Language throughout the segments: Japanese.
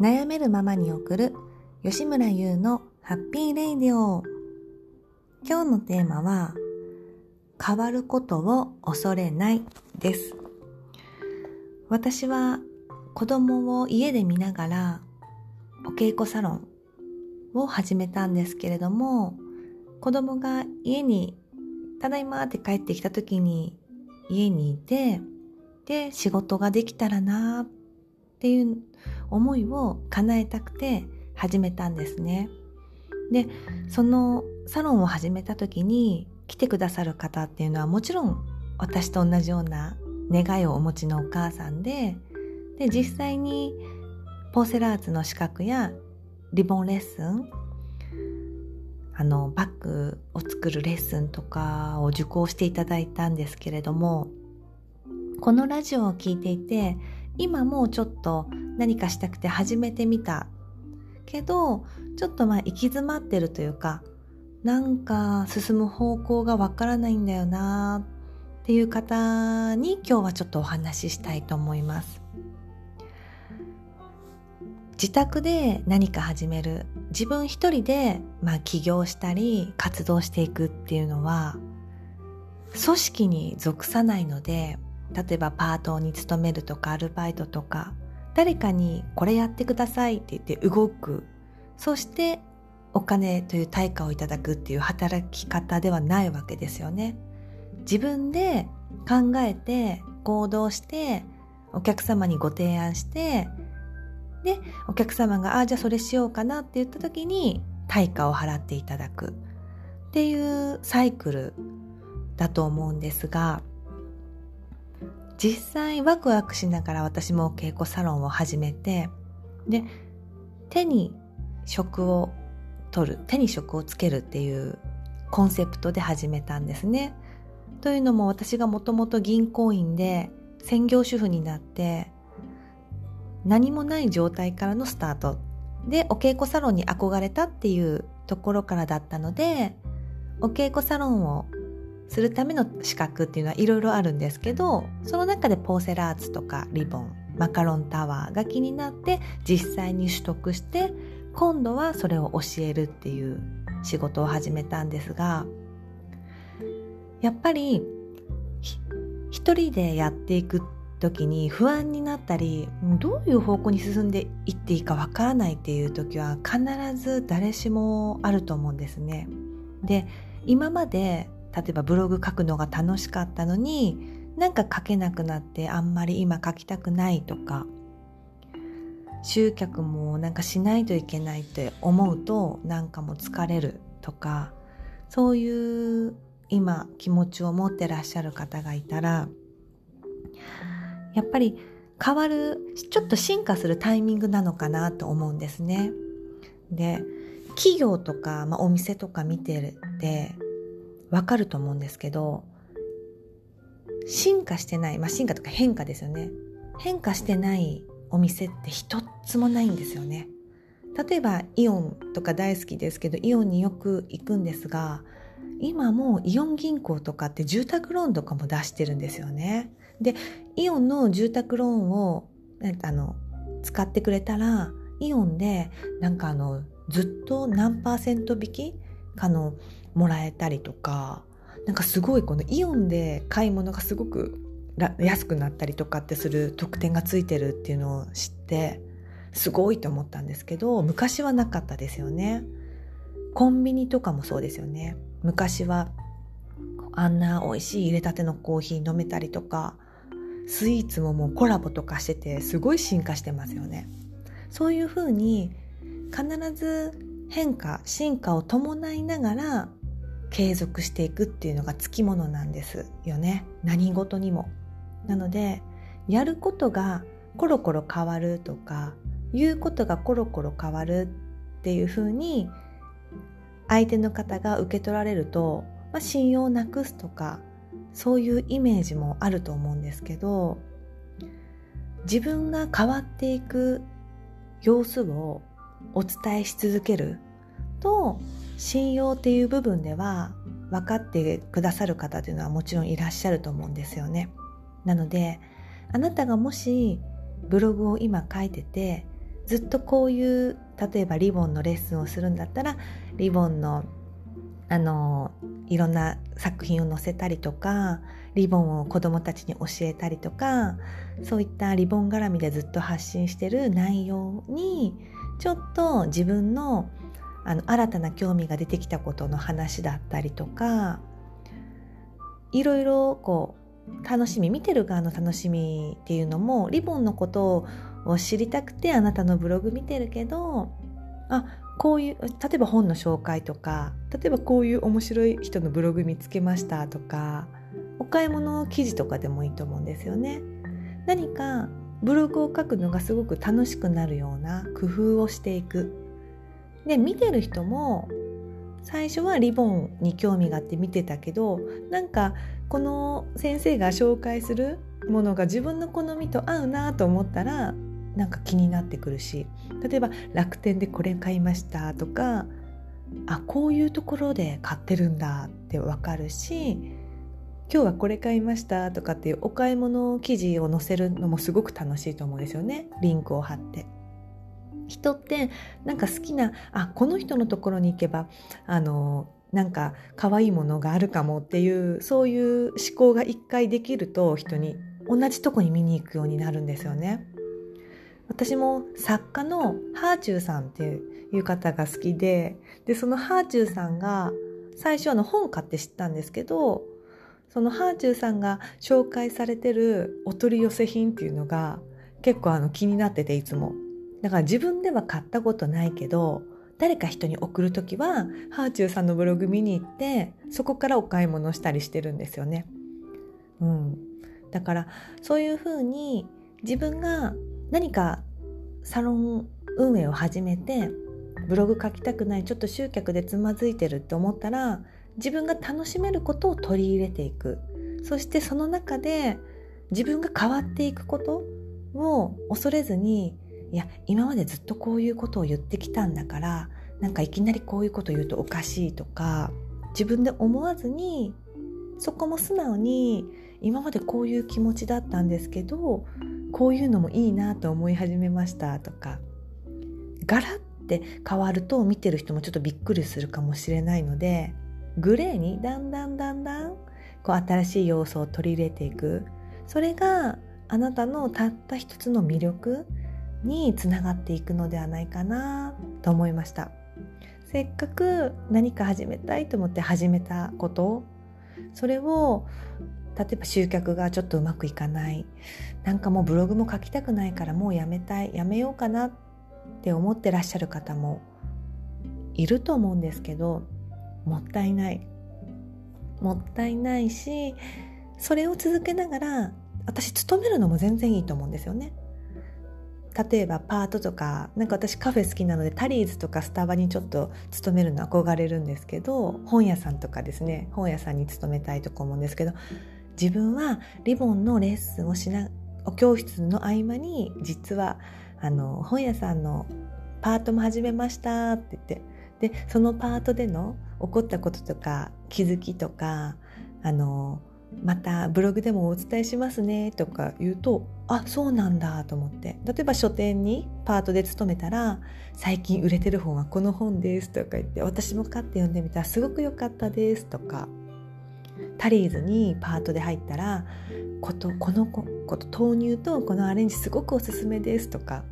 悩めるままに送る吉村優のハッピーレイディオ。今日のテーマは変わることを恐れないです。私は子供を家で見ながらお稽古サロンを始めたんですけれども子供が家にただいまって帰ってきた時に家にいてで仕事ができたらなっていう思いを叶えたくて始めたんですね。でそのサロンを始めた時に来てくださる方っていうのはもちろん私と同じような願いをお持ちのお母さんでで実際にポーセラーツの資格やリボンレッスンあのバッグを作るレッスンとかを受講していただいたんですけれどもこのラジオを聴いていて今もうちょっと何かしたくて始めてみた。けどちょっとまあ行き詰まってるというかなんか進む方向がわからないんだよなっていう方に今日はちょっとお話ししたいと思います。自宅で何か始める。自分一人でまあ起業したり活動していくっていうのは組織に属さないので例えばパートに勤めるとかアルバイトとか誰かにこれやってくださいって言って動く。そしてお金という対価をいただくっていう働き方ではないわけですよね。自分で考えて行動してお客様にご提案してでお客様が「ああじゃあそれしようかな」って言った時に対価を払っていただくっていうサイクルだと思うんですが実際ワクワクしながら私も稽古サロンを始めてで手に職を取る手に職をつけるっていうコンセプトで始めたんですね。というのも私がもともと銀行員で専業主婦になって何もない状態からのスタートでお稽古サロンに憧れたっていうところからだったのでお稽古サロンをするための資格っていうのはいろいろあるんですけどその中でポーセラーツとかリボンマカロンタワーが気になって実際に取得して今度はそれを教えるっていう仕事を始めたんですがやっぱり一人でやっていく時に不安になったりどういう方向に進んでいっていいかわからないっていう時は必ず誰しもあると思うんですね。で今まで例えばブログ書くのが楽しかったのになんか書けなくなってあんまり今書きたくないとか集客もなんかしないといけないって思うとなんかもう疲れるとかそういう今気持ちを持ってらっしゃる方がいたらやっぱり変わるちょっと進化するタイミングなのかなと思うんですね。で企業とか、まあ、お店とか見ててわかると思うんですけど進化してない、まあ、進化とか変化ですよね。変化してないお店って一つもないんですよね。例えばイオンとか大好きですけどイオンによく行くんですが今もイオン銀行とかって住宅ローンとかも出してるんですよね。でイオンの住宅ローンをあの使ってくれたらイオンでなんかあのずっと何パーセント引きかのもらえたりとかなんかすごいこのイオンで買い物がすごく安くなったりとかってする特典がついてるっていうのを知ってすごいと思ったんですけど昔はなかったですよね。コンビニとかもそうですよね。昔はあんな美味しい入れたてのコーヒー飲めたりとかスイーツももうコラボとかしててすごい進化してますよね。そういうふうに必ず変化進化を伴いながら継続していくっていうのがつきものなんですよね。何事にも。なのでやることがコロコロ変わるとか言うことがコロコロ変わるっていうふうに相手の方が受け取られると、まあ、信用をなくすとかそういうイメージもあると思うんですけど自分が変わっていく様子をお伝えし続けると信用っていう部分では分かってくださる方というのはもちろんいらっしゃると思うんですよね。なのであなたがもしブログを今書いててずっとこういう例えばリボンのレッスンをするんだったらリボンのあのいろんな作品を載せたりとかリボンを子どもたちに教えたりとかそういったリボン絡みでずっと発信してる内容にちょっと自分のあの新たな興味が出てきたことの話だったりとかいろいろこう楽しみ見てる側の楽しみっていうのもリボンのことを知りたくてあなたのブログ見てるけどあこういう例えば本の紹介とか例えばこういう面白い人のブログ見つけましたとかお買い物記事とかでもいいと思うんですよね。何かブログを書くのがすごく楽しくなるような工夫をしていく。で見てる人も最初はリボンに興味があって見てたけどなんかこの先生が紹介するものが自分の好みと合うなと思ったらなんか気になってくるし例えば楽天でこれ買いましたとかあこういうところで買ってるんだってわかるし今日はこれ買いましたとかっていうお買い物記事を載せるのもすごく楽しいと思うんですよねリンクを貼って。人ってなんか好きなあこの人のところに行けばあのなんか可愛いものがあるかもっていうそういう思考が一回できると人に同じとこに見に行くようになるんですよね。私も作家のハーチューさんっていう方が好きででそのハーチューさんが最初あの本買って知ったんですけどそのハーチューさんが紹介されてるお取り寄せ品っていうのが結構あの気になってていつもだから自分では買ったことないけど誰か人に送る時はハーチューさんのブログ見に行ってそこからお買い物したりしてるんですよね。うん、だからそういうふうに自分が何かサロン運営を始めてブログ書きたくないちょっと集客でつまずいてるって思ったら自分が楽しめることを取り入れていくそしてその中で自分が変わっていくことを恐れずにいや今までずっとこういうことを言ってきたんだからなんかいきなりこういうこと言うとおかしいとか自分で思わずにそこも素直に今までこういう気持ちだったんですけどこういうのもいいなと思い始めましたとかガラッて変わると見てる人もちょっとびっくりするかもしれないのでグレーにだんだんだんだんこう新しい要素を取り入れていく。それがあなたのたった一つの魅力につながっていくのではないかなと思いましたせっかく何か始めたいと思って始めたことそれを例えば集客がちょっとうまくいかないなんかもうブログも書きたくないからもうやめたいやめようかなって思ってらっしゃる方もいると思うんですけどもったいないもったいないしそれを続けながら私勤めるのも全然いいと思うんですよね。例えばパートとかなんか私カフェ好きなのでタリーズとかスタバにちょっと勤めるの憧れるんですけど本屋さんとかですね本屋さんに勤めたいとか思うんですけど自分はリボンのレッスンをしなお教室の合間に実はあの本屋さんのパートも始めましたって言ってでそのパートでの起こったこととか気づきとかあのまたブログでもお伝えしますねとか言うとあそうなんだと思って。例えば書店にパートで勤めたら最近売れてる本はこの本ですとか言って私も買って読んでみたらすごく良かったですとかタリーズにパートで入ったらことこのこと豆乳とこのアレンジすごくおすすめですとか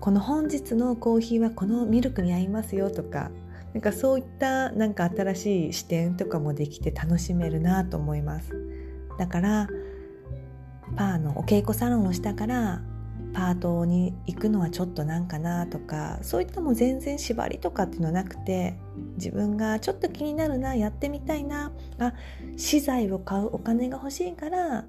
この本日のコーヒーはこのミルクに合いますよとかなんかそういったなんか新しい視点とかもできて楽しめるなと思いますだからパーのお稽古サロンをしたからパートに行くのはちょっとなんかなとかそういったも全然縛りとかっていうのはなくて自分がちょっと気になるなやってみたいなあ資材を買うお金が欲しいから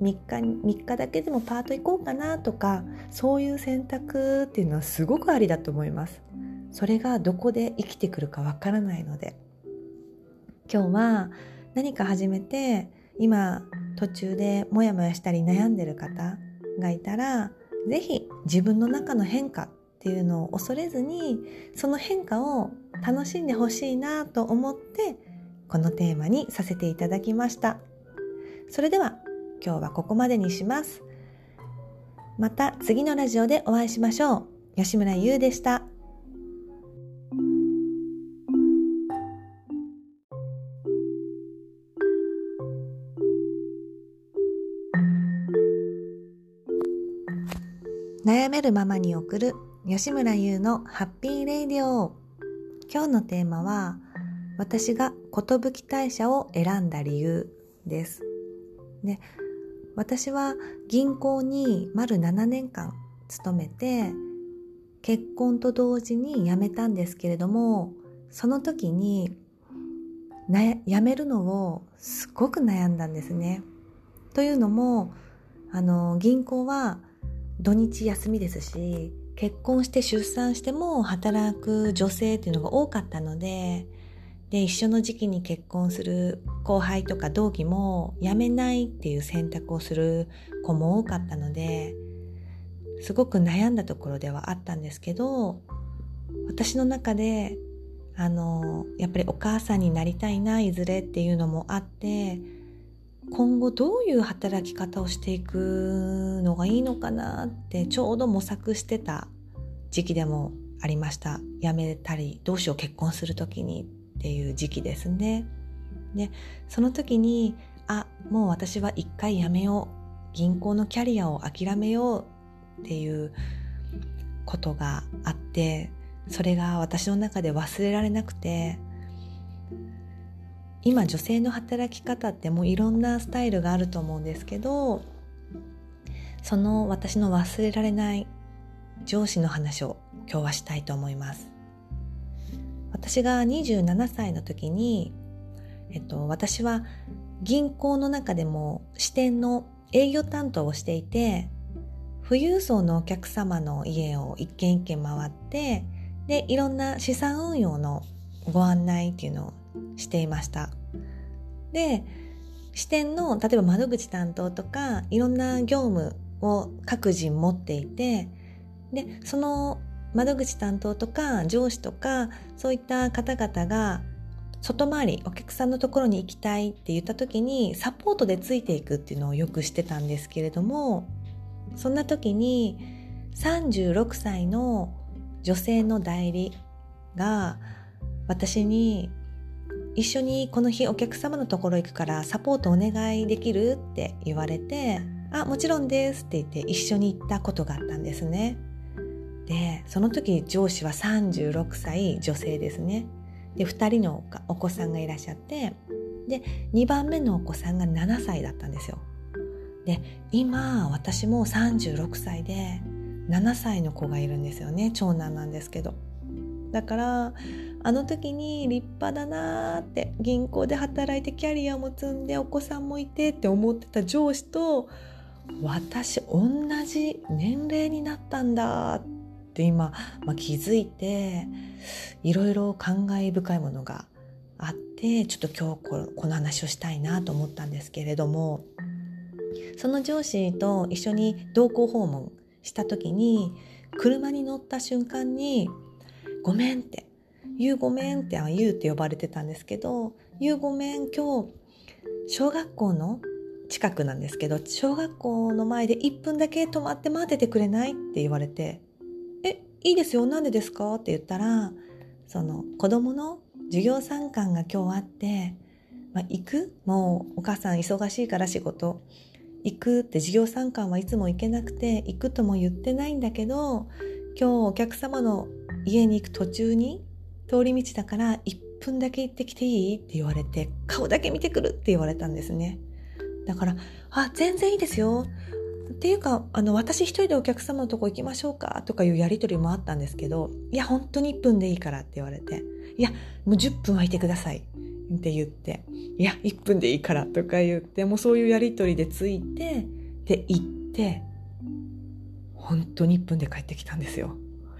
3日 ,3 日だけでもパート行こうかなとかそういう選択っていうのはすごくありだと思います。それがどこで生きてくるかわからないので。今日は何か始めて今途中でモヤモヤしたり悩んでる方がいたら是非自分の中の変化っていうのを恐れずにその変化を楽しんでほしいなと思ってこのテーマにさせていただきました。それでは今日はここまでにします。また次のラジオでお会いしましょう。吉村優でした。悩めるままに送る吉村優のハッピーレイディオ今日のテーマは私が寿退社を選んだ理由ですで私は銀行に丸7年間勤めて結婚と同時に辞めたんですけれどもその時に辞めるのをすごく悩んだんですね。というのもあの銀行は土日休みですし結婚して出産しても働く女性っていうのが多かったのでで一緒の時期に結婚する後輩とか同期も辞めないっていう選択をする子も多かったのですごく悩んだところではあったんですけど私の中であのやっぱりお母さんになりたいないずれっていうのもあって今後どういう働き方をしていくのがいいのかなってちょうど模索してた時期でもありました辞めたりどうしよう結婚する時にっていう時期ですね。でその時にあもう私は一回辞めよう銀行のキャリアを諦めようっていうことがあってそれが私の中で忘れられなくて今女性の働き方ってもういろんなスタイルがあると思うんですけどその私の忘れられない上司の話を今日はしたいと思います。私が27歳の時に、えっと、私は銀行の中でも支店の営業担当をしていて富裕層のお客様の家を一軒一軒回ってでいろんな資産運用のご案内っていうのをしていました。で支店の例えば窓口担当とかいろんな業務を各人持っていてでその窓口担当とか上司とかそういった方々が外回りお客さんのところに行きたいって言った時にサポートでついていくっていうのをよくしてたんですけれどもそんな時に36歳の女性の代理が私に一緒にこの日お客様のところ行くからサポートお願いできるって言われてあもちろんですって言って一緒に行ったことがあったんですね。でその時上司は36歳女性ですね。で2人のお子さんがいらっしゃってで2番目のお子さんが7歳だったんですよ。で今私も36歳で7歳の子がいるんですよね。長男なんですけど。だからあの時に立派だなーって銀行で働いてキャリアも積んでお子さんもいてって思ってた上司と私同じ年齢になったんだって今、まあ、気づいていろいろ感慨深いものがあってちょっと今日この話をしたいなと思ったんですけれどもその上司と一緒に同行訪問した時に車に乗った瞬間に「ごめん」って「ゆうごめん」ってあ「ゆう」って呼ばれてたんですけど「ゆうごめん今日小学校の近くなんですけど小学校の前で1分だけ止まって待っててくれない？って言われてえいいですよ、なんでですか？って言ったら、その子供の授業参観が今日あって、まあ、行く？もうお母さん忙しいから仕事。行くって授業参観はいつも行けなくて行くとも言ってないんだけど今日お客様の家に行く途中に通り道だから1分だけ行ってきていいって言われて顔だけ見てくるって言われたんですね。だからあ全然いいですよ。っていうかあの私一人でお客様のとこ行きましょうかとかいうやり取りもあったんですけどいや本当に1分でいいからって言われていやもう10分はいてくださいって言っていや1分でいいからとか言ってもうそういうやり取りでついてで行って本当に1分で帰ってきたんですよ。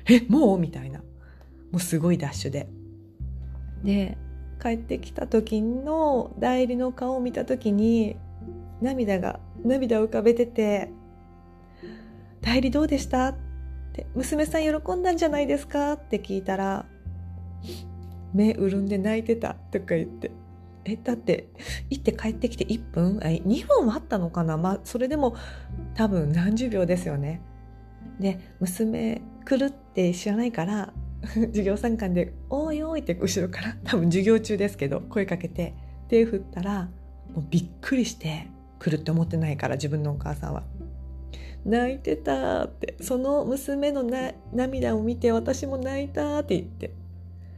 えもう？みたいな。もうすごいダッシュで。で帰ってきた時の代理の顔を見た時に涙が涙を浮かべてて代理どうでした？って娘さん喜んだんじゃないですか？って聞いたら目潤んで泣いてたとか言ってえだって行って帰ってきて1分？あ2分はあったのかな？まあそれでも多分何十秒ですよね。で娘来るって知らないから授業参観で「おいおい」って後ろから多分授業中ですけど声かけて手振ったらもうびっくりして来るって思ってないから自分のお母さんは。泣いてたってその娘のな涙を見て私も泣いたって言って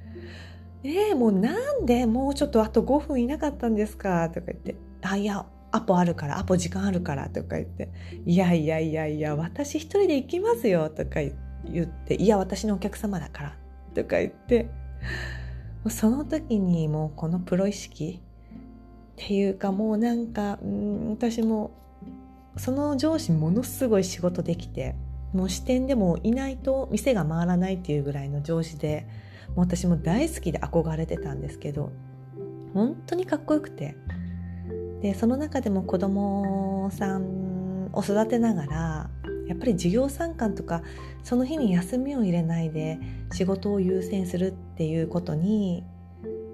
「えー、もうなんでもうちょっとあと5分いなかったんですか?」とか言って「あいやアポあるからアポ時間あるから」とか言って「いやいやいやいや私一人で行きますよ」とか言って「言っていや私のお客様だから」とか言ってその時にもうこのプロ意識っていうかもうなんかん私もその上司ものすごい仕事できてもう支店でもいないと店が回らないっていうぐらいの上司でもう私も大好きで憧れてたんですけど本当にかっこよくて。でその中でも子供さんを育てながらやっぱり授業参観とかその日に休みを入れないで仕事を優先するっていうことに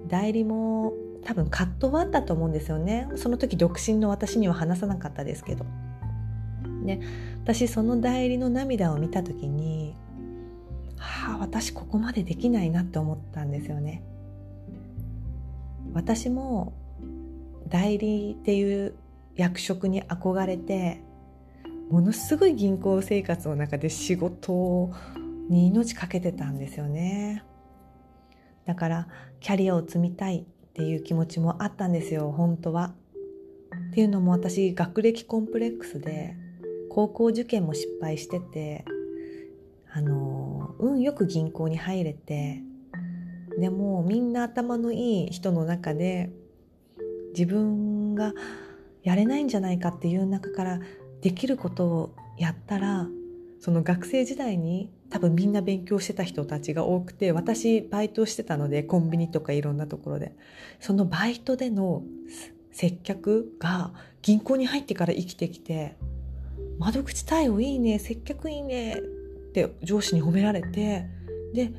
代理も多分葛藤はあったと思うんですよねその時独身の私には話さなかったですけど。ね、私その代理の涙を見た時にはあ私ここまでできないなって思ったんですよね。私も代理っていう役職に憧れてものすごい銀行生活の中で仕事に命かけてたんですよね。だからキャリアを積みたいっていう気持ちもあったんですよ本当は。っていうのも私学歴コンプレックスで高校受験も失敗しててあの運よく銀行に入れてでもみんな頭のいい人の中で自分がやれないんじゃないかっていう中からできることをやったらその学生時代に多分みんな勉強してた人たちが多くて私バイトしてたのでコンビニとかいろんなところで。そのバイトでの接客が銀行に入ってから生きてきて窓口対応いいね接客いいねって上司に褒められてで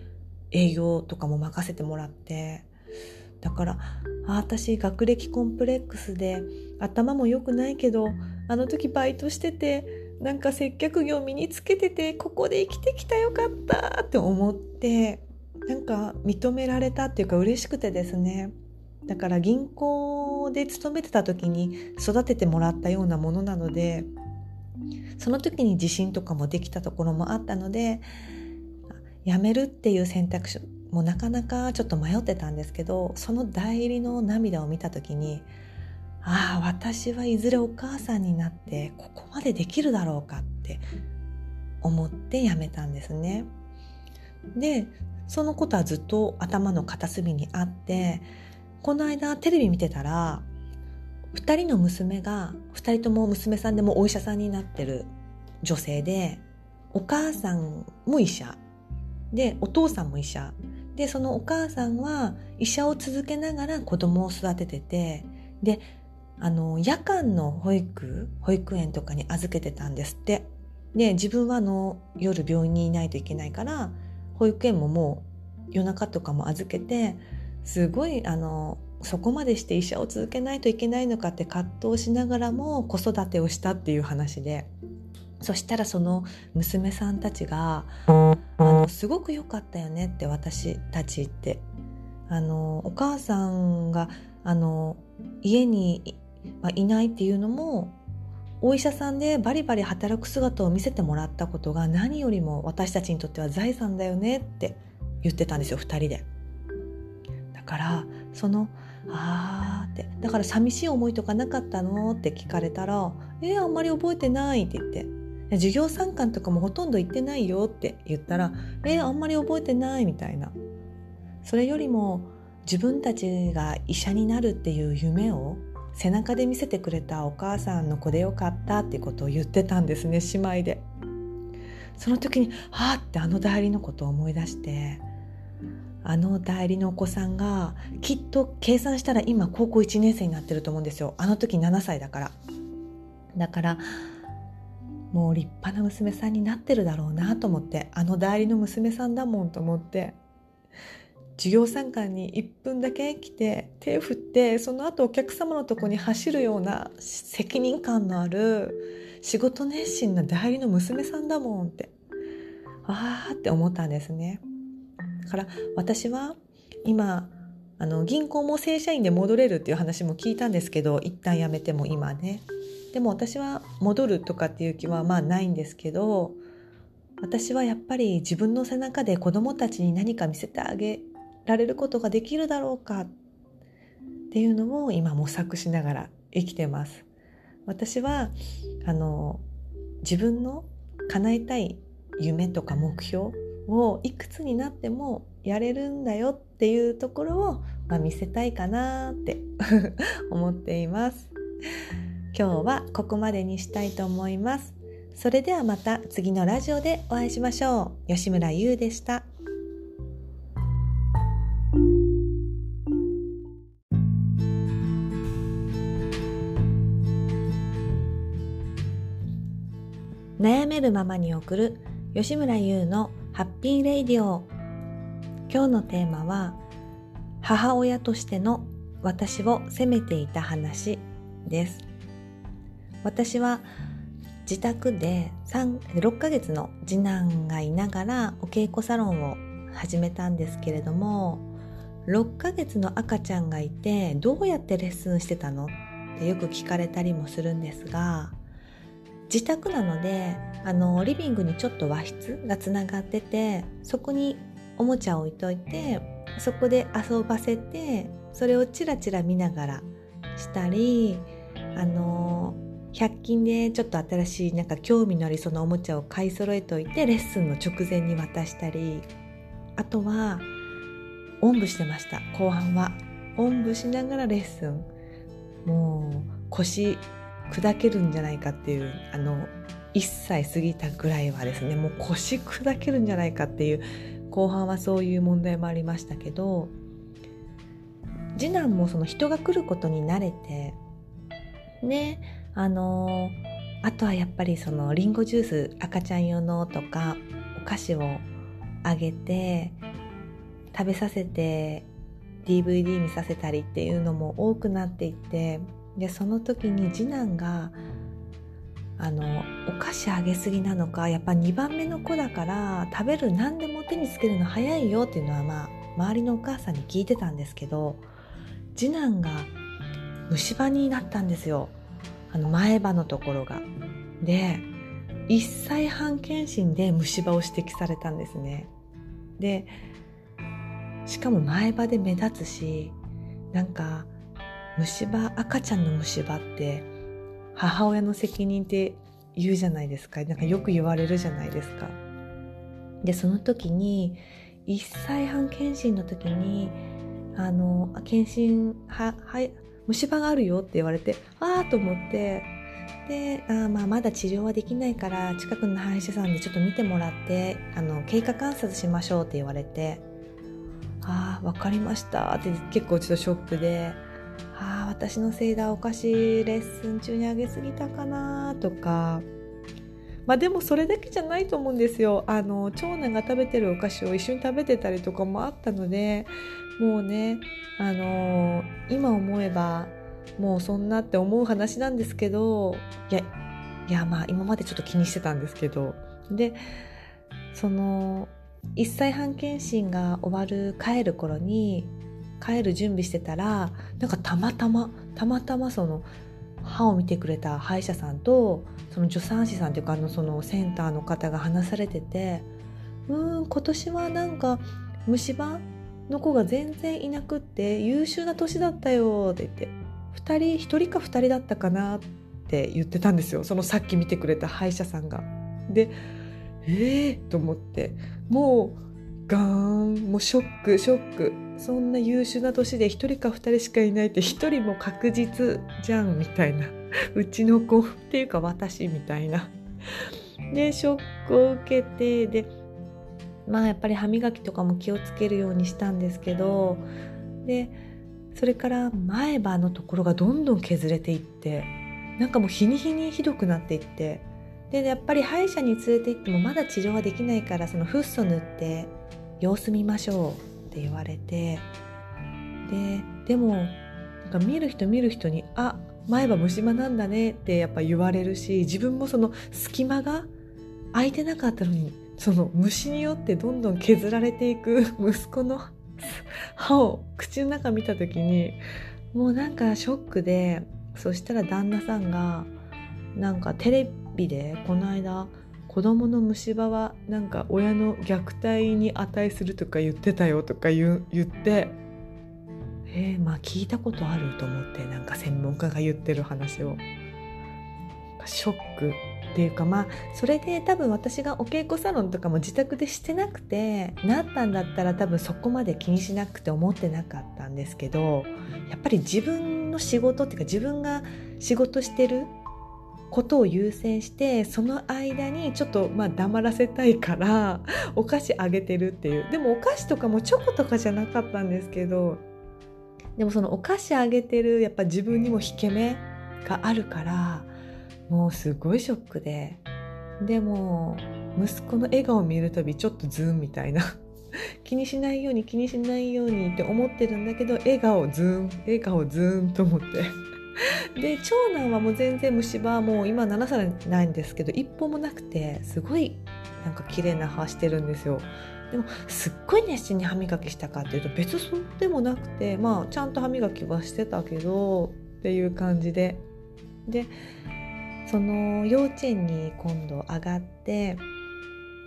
営業とかも任せてもらって。だからあ私学歴コンプレックスで頭も良くないけどあの時バイトしててなんか接客業身につけててここで生きてきたよかったって思ってなんか認められたっていうか嬉しくてですね。だから銀行で勤めてた時に育ててもらったようなものなのでその時に自信とかもできたところもあったので辞めるっていう選択肢もなかなかちょっと迷ってたんですけどその代理の涙を見た時にああ私はいずれお母さんになってここまでできるだろうかって思って辞めたんですね。でそのことはずっと頭の片隅にあってこの間テレビ見てたら2人の娘が2人とも娘さんでもお医者さんになってる女性でお母さんも医者でお父さんも医者でそのお母さんは医者を続けながら子供を育てててであの夜間の保育保育園とかに預けてたんですって。で自分はあの夜病院にいないといけないから保育園ももう夜中とかも預けてすごいあのそこまでして医者を続けないといけないのかって葛藤しながらも子育てをしたっていう話で。そしたらその娘さんたちが「あのすごく良かったよね」って私たちって。あのお母さんがあの家に、まあい。ない。ってい。うのもお医者さんでバリバリ働く姿を見せてもらったことが何よりも私たちにとっては財産だよねって言ってたんですよ2人で。だからそのあーってだから寂しい。思い。とかなかったのって聞かれたら「えー、あんまり覚えてない」って言って「授業参観とかもほとんど行ってない。よ」って言ったら「えー、あんまり覚えてない」みたい。なそれよりも自分たちが医者になるってい。う夢を背中で見せてくれたお母さんの子でよかったっていうことを言ってたんですね姉妹で。その時にはあってあの代理のことを思い出してあの代理のお子さんがきっと計算したら今高校1年生になってると思うんですよ。あの時7歳だから。だからもう立派な娘さんになってるだろうなと思ってあの代理の娘さんだもんと思って。授業参観に1分だけ来て手振ってその後お客様のとこに走るような責任感のある仕事熱心な代理の娘さんだもんって。ああって思ったんですね。だから私は今あの銀行も正社員で戻れるっていう話も聞いたんですけど一旦辞めても今ね。でも私は戻るとかっていう気はまあないんですけど私はやっぱり自分の背中で子どもたちに何か見せてあげられることができるだろうかっていうのを今模索しながら生きてます。私はあの自分の叶えたい夢とか目標をいくつになってもやれるんだよっていうところを、まあ、見せたいかなって 思っています。今日はここまでにしたいと思います。それではまた次のラジオでお会いしましょう。吉村優でした。悩めるままに送る吉村優のハッピーレイディオ。今日のテーマは母親としての私を責めていた話です。私は自宅で6ヶ月の次男がいながらお稽古サロンを始めたんですけれども6ヶ月の赤ちゃんがいてどうやってレッスンしてたの？ってよく聞かれたりもするんですが自宅なのであのリビングにちょっと和室がつながっててそこにおもちゃを置いといてそこで遊ばせてそれをチラチラ見ながらしたりあの100均でちょっと新しいなんか興味のありそうなおもちゃを買い揃えておいてレッスンの直前に渡したりあとはおんぶしてました後半は。おんぶしながらレッスン。もう腰砕けるんじゃないかっていうあの1歳過ぎたぐらいはですねもう腰砕けるんじゃないかっていう後半はそういう問題もありましたけど次男もその人が来ることに慣れてねあのあとはやっぱりそのリンゴジュース赤ちゃん用のとかお菓子をあげて食べさせて DVD 見させたりっていうのも多くなっていってでその時に次男があのお菓子あげすぎなのかやっぱ2番目の子だから食べる何でも手につけるの早いよっていうのはまあ周りのお母さんに聞いてたんですけど次男が虫歯になったんですよあの前歯のところが。で1歳半検診で虫歯を指摘されたんですね。でしかも前歯で目立つしなんか虫歯赤ちゃんの虫歯って母親の責任って言うじゃないですかなんかよく言われるじゃないですか。でその時に1歳半検診の時にあの検診はは虫歯があるよって言われてああと思ってであまあまだ治療はできないから近くの歯医者さんでちょっと見てもらってあの経過観察しましょうって言われてああ分かりましたって結構ちょっとショックで私のせいだお菓子レッスン中にあげすぎたかなとか。まあでもそれだけじゃないと思うんですよ。あの長男が食べてるお菓子を一緒に食べてたりとかもあったのでもうねあの今思えばもうそんなって思う話なんですけどいやいやまあ今までちょっと気にしてたんですけど。でその1歳半検診が終わる帰る頃に帰る準備してたらなんかたまたまたまたまその歯を見てくれた歯医者さんとその助産師さんっていうかあのそのセンターの方が話されてて「うん今年はなんか虫歯の子が全然いなくって優秀な年だったよ」って言って2人1人か2人だったかなって言ってたんですよそのさっき見てくれた歯医者さんが。でえー、と思ってもうガーンもうショックショック。そんな優秀な年で1人か2人しかいないって1人も確実じゃんみたいな。うちの子っていうか私みたいな。でショックを受けてでまあやっぱり歯磨きとかも気をつけるようにしたんですけどでそれから前歯のところがどんどん削れていってなんかもう日に日にひどくなっていって。でやっぱり歯医者に連れて行ってもまだ治療はできないからそのフッ素塗って様子見ましょうって言われてででもなんか見る人見る人に「あ前歯虫歯なんだね」ってやっぱ言われるし自分もその隙間が空いてなかったのにその虫によってどんどん削られていく息子の歯を口の中見た時にもうなんかショックでそしたら旦那さんがなんかテレビでこの間子供の虫歯はなんか親の虐待に値するとか言ってたよとか言言ってえー、まあ聞いたことあると思ってなんか専門家が言ってる話を。ショックっていうかまあそれで多分私がお稽古サロンとかも自宅でしてなくてなったんだったら多分そこまで気にしなくて思ってなかったんですけどやっぱり自分の仕事っていうか自分が仕事してることを優先してその間にちょっとまあ黙らせたいから お菓子あげてるっていう。でもお菓子とかもチョコとかじゃなかったんですけどでもそのお菓子あげてるやっぱ自分にも引け目があるからもうすごいショックで。でも息子の笑顔を見るたびちょっとズーンみたいな。気にしないように気にしないようにって思ってるんだけど笑顔ズーン笑顔ズーンと思って。で長男はもう全然虫歯もう今7歳ないんですけど一本もなくてすごいなんか綺麗な歯してるんですよ。でもすっごい熱心に歯磨きしたかっていうと別そうでもなくてまあちゃんと歯磨きはしてたけどっていう感じで。でその幼稚園に今度上がって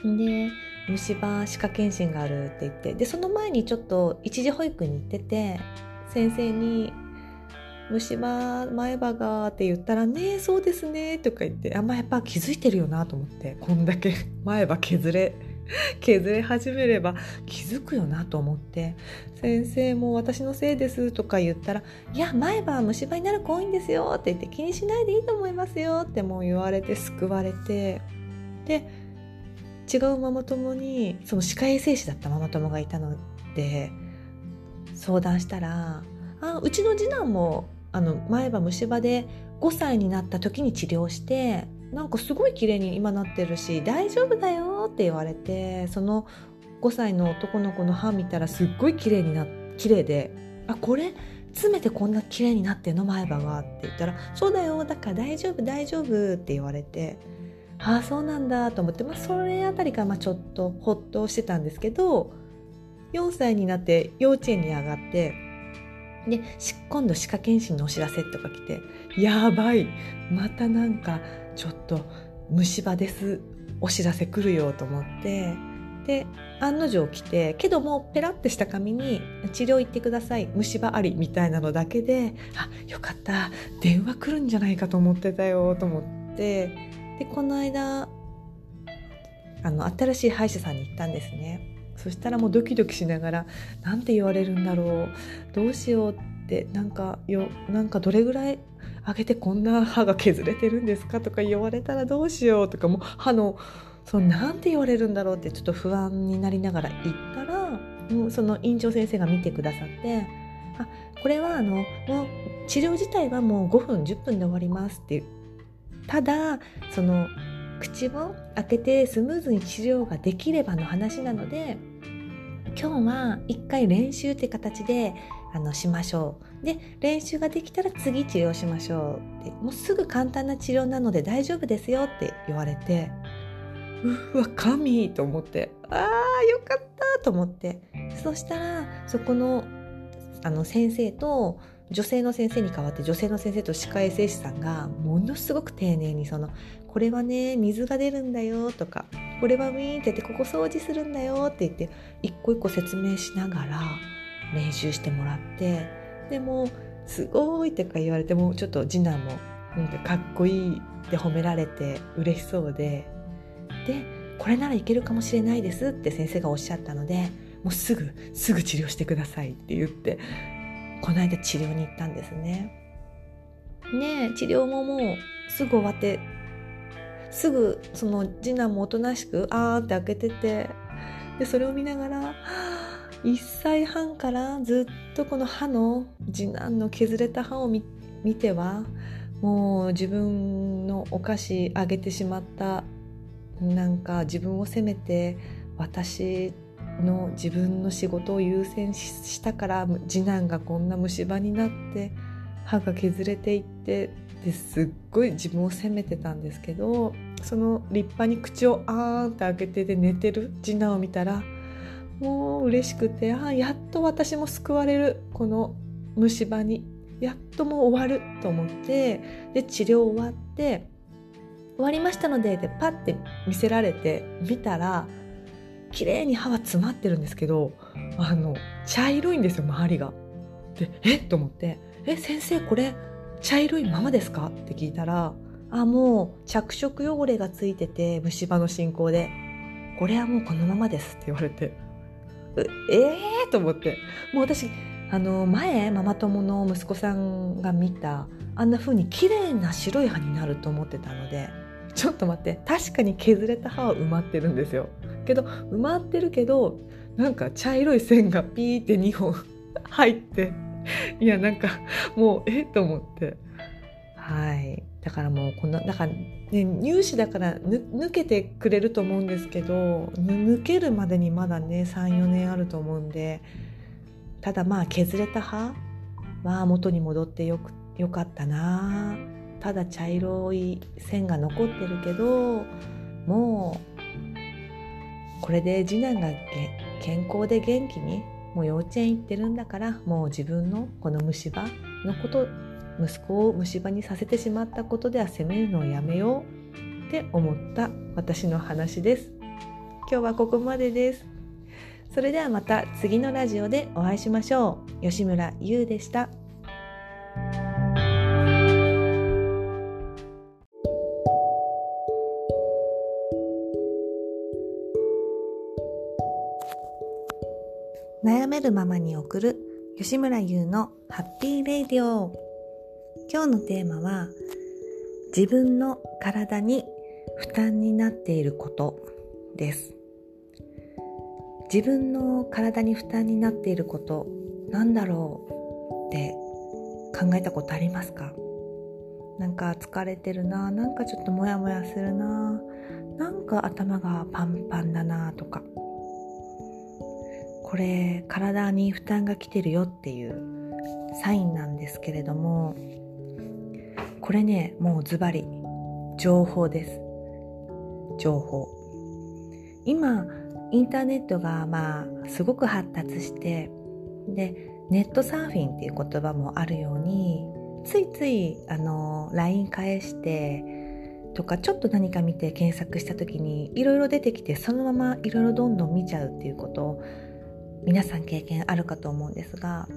で虫歯歯科検診があるって言ってでその前にちょっと一時保育に行ってて先生に「虫歯前歯が」って言ったら「ねそうですね」とか言ってあんまやっぱ気づいてるよなと思ってこんだけ 前歯削れ削れ始めれば気づくよなと思って先生も私のせいですとか言ったらいや前歯虫歯になる子多いんですよって言って気にしないでいいと思いますよってもう言われて救われてで違うママ友にその歯科衛生士だったママ友がいたので相談したらあうちの次男もあの前歯虫歯で5歳になった時に治療してなんかすごい綺麗に今なってるし大丈夫だよって言われてその5歳の男の子の歯見たらすっごい綺麗にな綺麗であこれ詰めてこんな綺麗になってんの？前歯がって言ったらそうだよだから大丈夫大丈夫って言われてああそうなんだと思って、まあ、それあたりからまあちょっとほっとしてたんですけど4歳になって幼稚園に上がってで今度歯科検診のお知らせとか来てやばいまたなんかちょっと虫歯ですお知らせ来るよと思ってで案の定来てけどもペラってした紙に「治療行ってください虫歯あり」みたいなのだけで「あよかった電話来るんじゃないかと思ってたよ」と思ってでこの間あの新しい歯医者さんに行ったんですね。そしたらもうドキドキしながら「何て言われるんだろう。どうしよう」ってなんかよなんかどれぐらい上げてこんな歯が削れてるんですかとか言われたらどうしようとかもう歯のそのなんて言われるんだろうってちょっと不安になりながら行ったらもうその院長先生が見てくださって「あこれはあのもう治療自体はもう5分10分で終わります」っていう。ただその口を開けてスムーズに治療ができればの話なので今日は一回練習って形であのしましょう。で練習ができたら次治療しましょうって。もうすぐ簡単な治療なので大丈夫ですよって言われて。うわ神と思って。ああよかったと思って。そしたらそこのあの先生と女性の先生に代わって女性の先生と歯科衛生士さんがものすごく丁寧にそのこれはね水が出るんだよとかこれはウィーンって言ってここ掃除するんだよって言って一個一個説明しながら練習してもらってでもすごいとか言われてもちょっと次男もなんかかっこいいって褒められて嬉しそうででこれならいけるかもしれないですって先生がおっしゃったのでもうすぐすぐ治療してくださいって言ってこの間治療に行ったんですね。ね治療ももうすぐ終わってすぐその次男もおとなしくあーって開けててでそれを見ながら1歳半からずっとこの歯の次男の削れた歯を見てはもう自分のお菓子あげてしまったなんか自分を責めて私の自分の仕事を優先したから次男がこんな虫歯になって歯が削れていってですっごい自分を責めてたんですけどその立派に口をあーんって開けてで寝てる次男を見たらもう嬉しくてあやっと私も救われるこの虫歯にやっともう終わると思ってで治療終わって終わりましたのででパッて見せられて見たら綺麗に歯は詰まってるんですけどあの茶色いんですよ周りが。でえっ？と思って「え先生これ茶色いままですか?」って聞いたら「あもう着色汚れがついてて虫歯の進行で。これはもうこのままです」って言われて。ええー、と思って。もう私あの前ママ友の息子さんが見たあんな風に綺麗な白い歯になると思ってたのでちょっと待って。確かに削れた歯は埋まってるんですよ。けど埋まってるけどなんか茶色い線がピーって2本入って。いやなんかもうえ？っと思って。はい。だからもうこのだから、ね、乳歯だから抜けてくれると思うんですけど抜けるまでにまだね34年あると思うんでただまあ削れた歯は元に戻ってよくよかったな。ただ茶色い線が残ってるけどもうこれで次男が健康で元気にもう幼稚園行ってるんだからもう自分のこの虫歯のこと息子を虫歯にさせてしまったことでは責めるのをやめようって思った私の話です。今日はここまでです。それではまた次のラジオでお会いしましょう。吉村優でした。悩めるままに送る吉村優のハッピーレイディオ。今日のテーマは自分の体に負担になっていることです。自分の体に負担になっていることなんだろうって考えたことありますか？なんか疲れてるななんかちょっとモヤモヤするななんか頭がパンパンだなとか。これ体に負担が来てるよっていうサインなんですけれどもこれねもうズバリ情報です。情報。今インターネットがまあすごく発達してでネットサーフィンっていう言葉もあるようについついあの LINE 返してとかちょっと何か見て検索した時にいろいろ出てきてそのままいろいろどんどん見ちゃうっていうことを皆さん経験あるかと思うんですが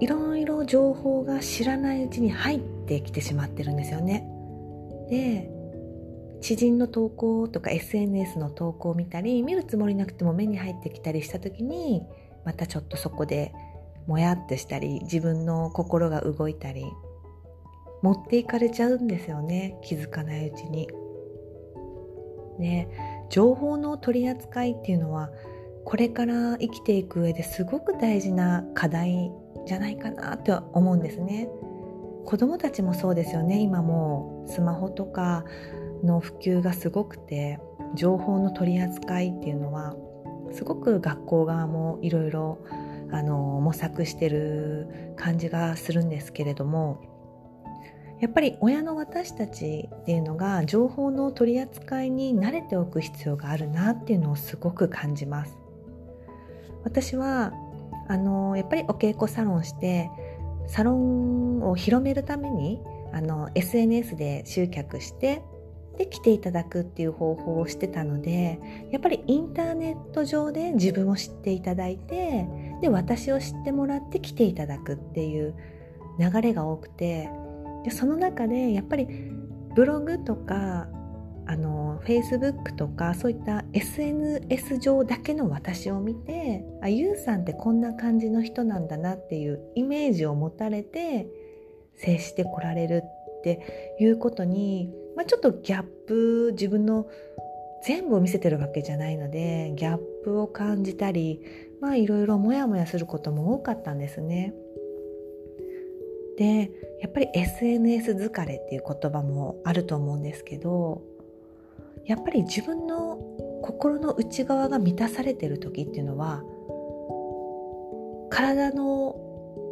いろいろ情報が知らないうちに入ってきてしまってるんですよね。で知人の投稿とか SNS の投稿を見たり見るつもりなくても目に入ってきたりした時にまたちょっとそこでもやっとしたり自分の心が動いたり持っていかれちゃうんですよね気づかないうちに。で情報の取り扱いっていうのはこれから生きていく上ですごく大事な課題じゃないかなと思うんですね。子供たちもそうですよね今もスマホとかの普及がすごくて情報の取り扱いっていうのはすごく学校側もいろいろ模索してる感じがするんですけれどもやっぱり親の私たちっていうのが情報の取り扱いに慣れておく必要があるなっていうのをすごく感じます。私はあのやっぱりお稽古サロンしてサロンを広めるためにあの SNS で集客してで来ていただくっていう方法をしてたのでやっぱりインターネット上で自分を知っていただいてで私を知ってもらって来ていただくっていう流れが多くてでその中でやっぱりブログとかあの Facebook とかそういった SNS 上だけの私を見てあゆうさんってこんな感じの人なんだなっていうイメージを持たれて接してこられるっていうことにまあ、ちょっとギャップ自分の全部を見せてるわけじゃないのでギャップを感じたりまあいろいろモヤモヤすることも多かったんですね。でやっぱり SNS 疲れっていう言葉もあると思うんですけどやっぱり自分の心の内側が満たされてる時っていうのは体の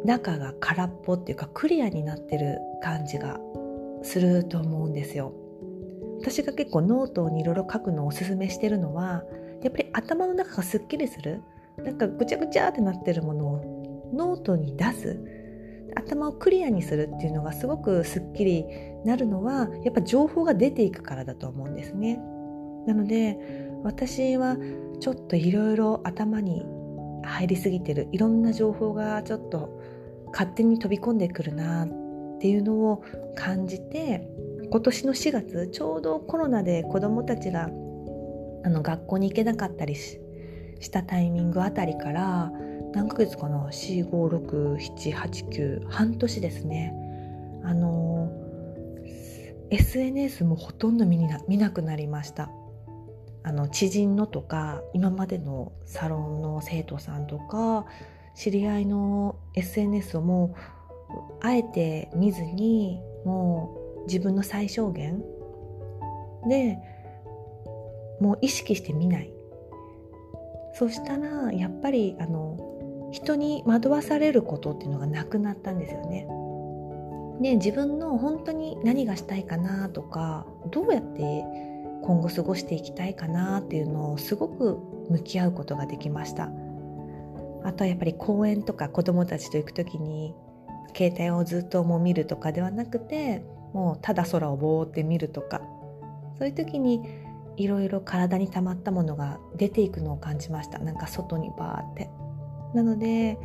中が空っぽっていうかクリアになってる感じがすると思うんですよ。私が結構ノートにいろいろ書くのをおすすめしてるのはやっぱり頭の中がすっきりするなんかぐちゃぐちゃってなってるものをノートに出す頭をクリアにするっていうのがすごくすっきりなるのはやっぱ情報が出ていくからだと思うんですね。なので私はちょっといろいろ頭に入りすぎてるいろんな情報がちょっと勝手に飛び込んでくるなっていうのを感じて今年の4月ちょうどコロナで子どもたちがあの学校に行けなかったりしたタイミングあたりから何ヶ月かな？456789半年ですねあの SNS もほとんど見な見なくなりましたあの知人のとか今までのサロンの生徒さんとか知り合いの SNS をもうあえて見ずにもう自分の最小限でもう意識して見ないそしたらやっぱりあの人に惑わされることっていうのがなくなったんですよね。で自分の本当に何がしたいかなとかどうやって今後過ごしていきたいかなっていうのをすごく向き合うことができました。あとはやっぱり公園とか子どもたちと行く時に携帯をずっともう見るとかではなくてもうただ空をぼーって見るとかそういう時にいろいろ体に溜まったものが出ていくのを感じました。なんか外にバーって。なので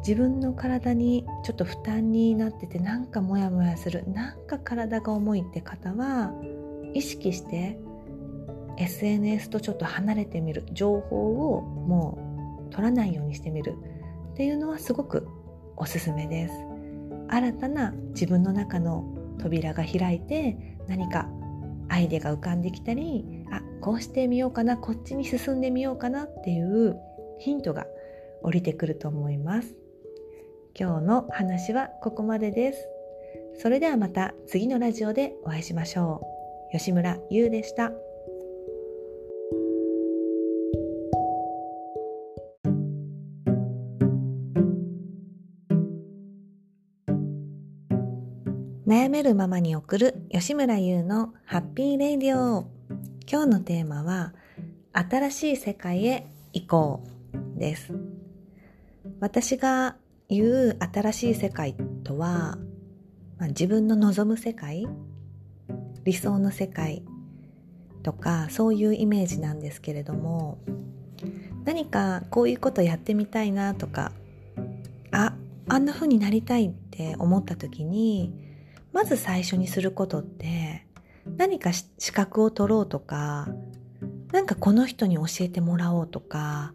自分の体にちょっと負担になっててなんかモヤモヤする。なんか体が重いって方は意識して SNS とちょっと離れてみる。情報をもう取らないようにしてみる。っていうのはすごくおすすめです。新たな自分の中の扉が開いて何かアイデアが浮かんできたりあこうしてみようかなこっちに進んでみようかなっていうヒントが降りてくると思います。今日の話はここまでです。それではまた次のラジオでお会いしましょう。吉村優でした。悩めるままに送る吉村優のハッピーレイディオ。今日のテーマは新しい世界へ行こうです。私が言う新しい世界とは、まあ、自分の望む世界理想の世界とかそういうイメージなんですけれども何かこういうことやってみたいなとかああんな風になりたいって思った時にまず最初にすることって何か資格を取ろうとか何かこの人に教えてもらおうとか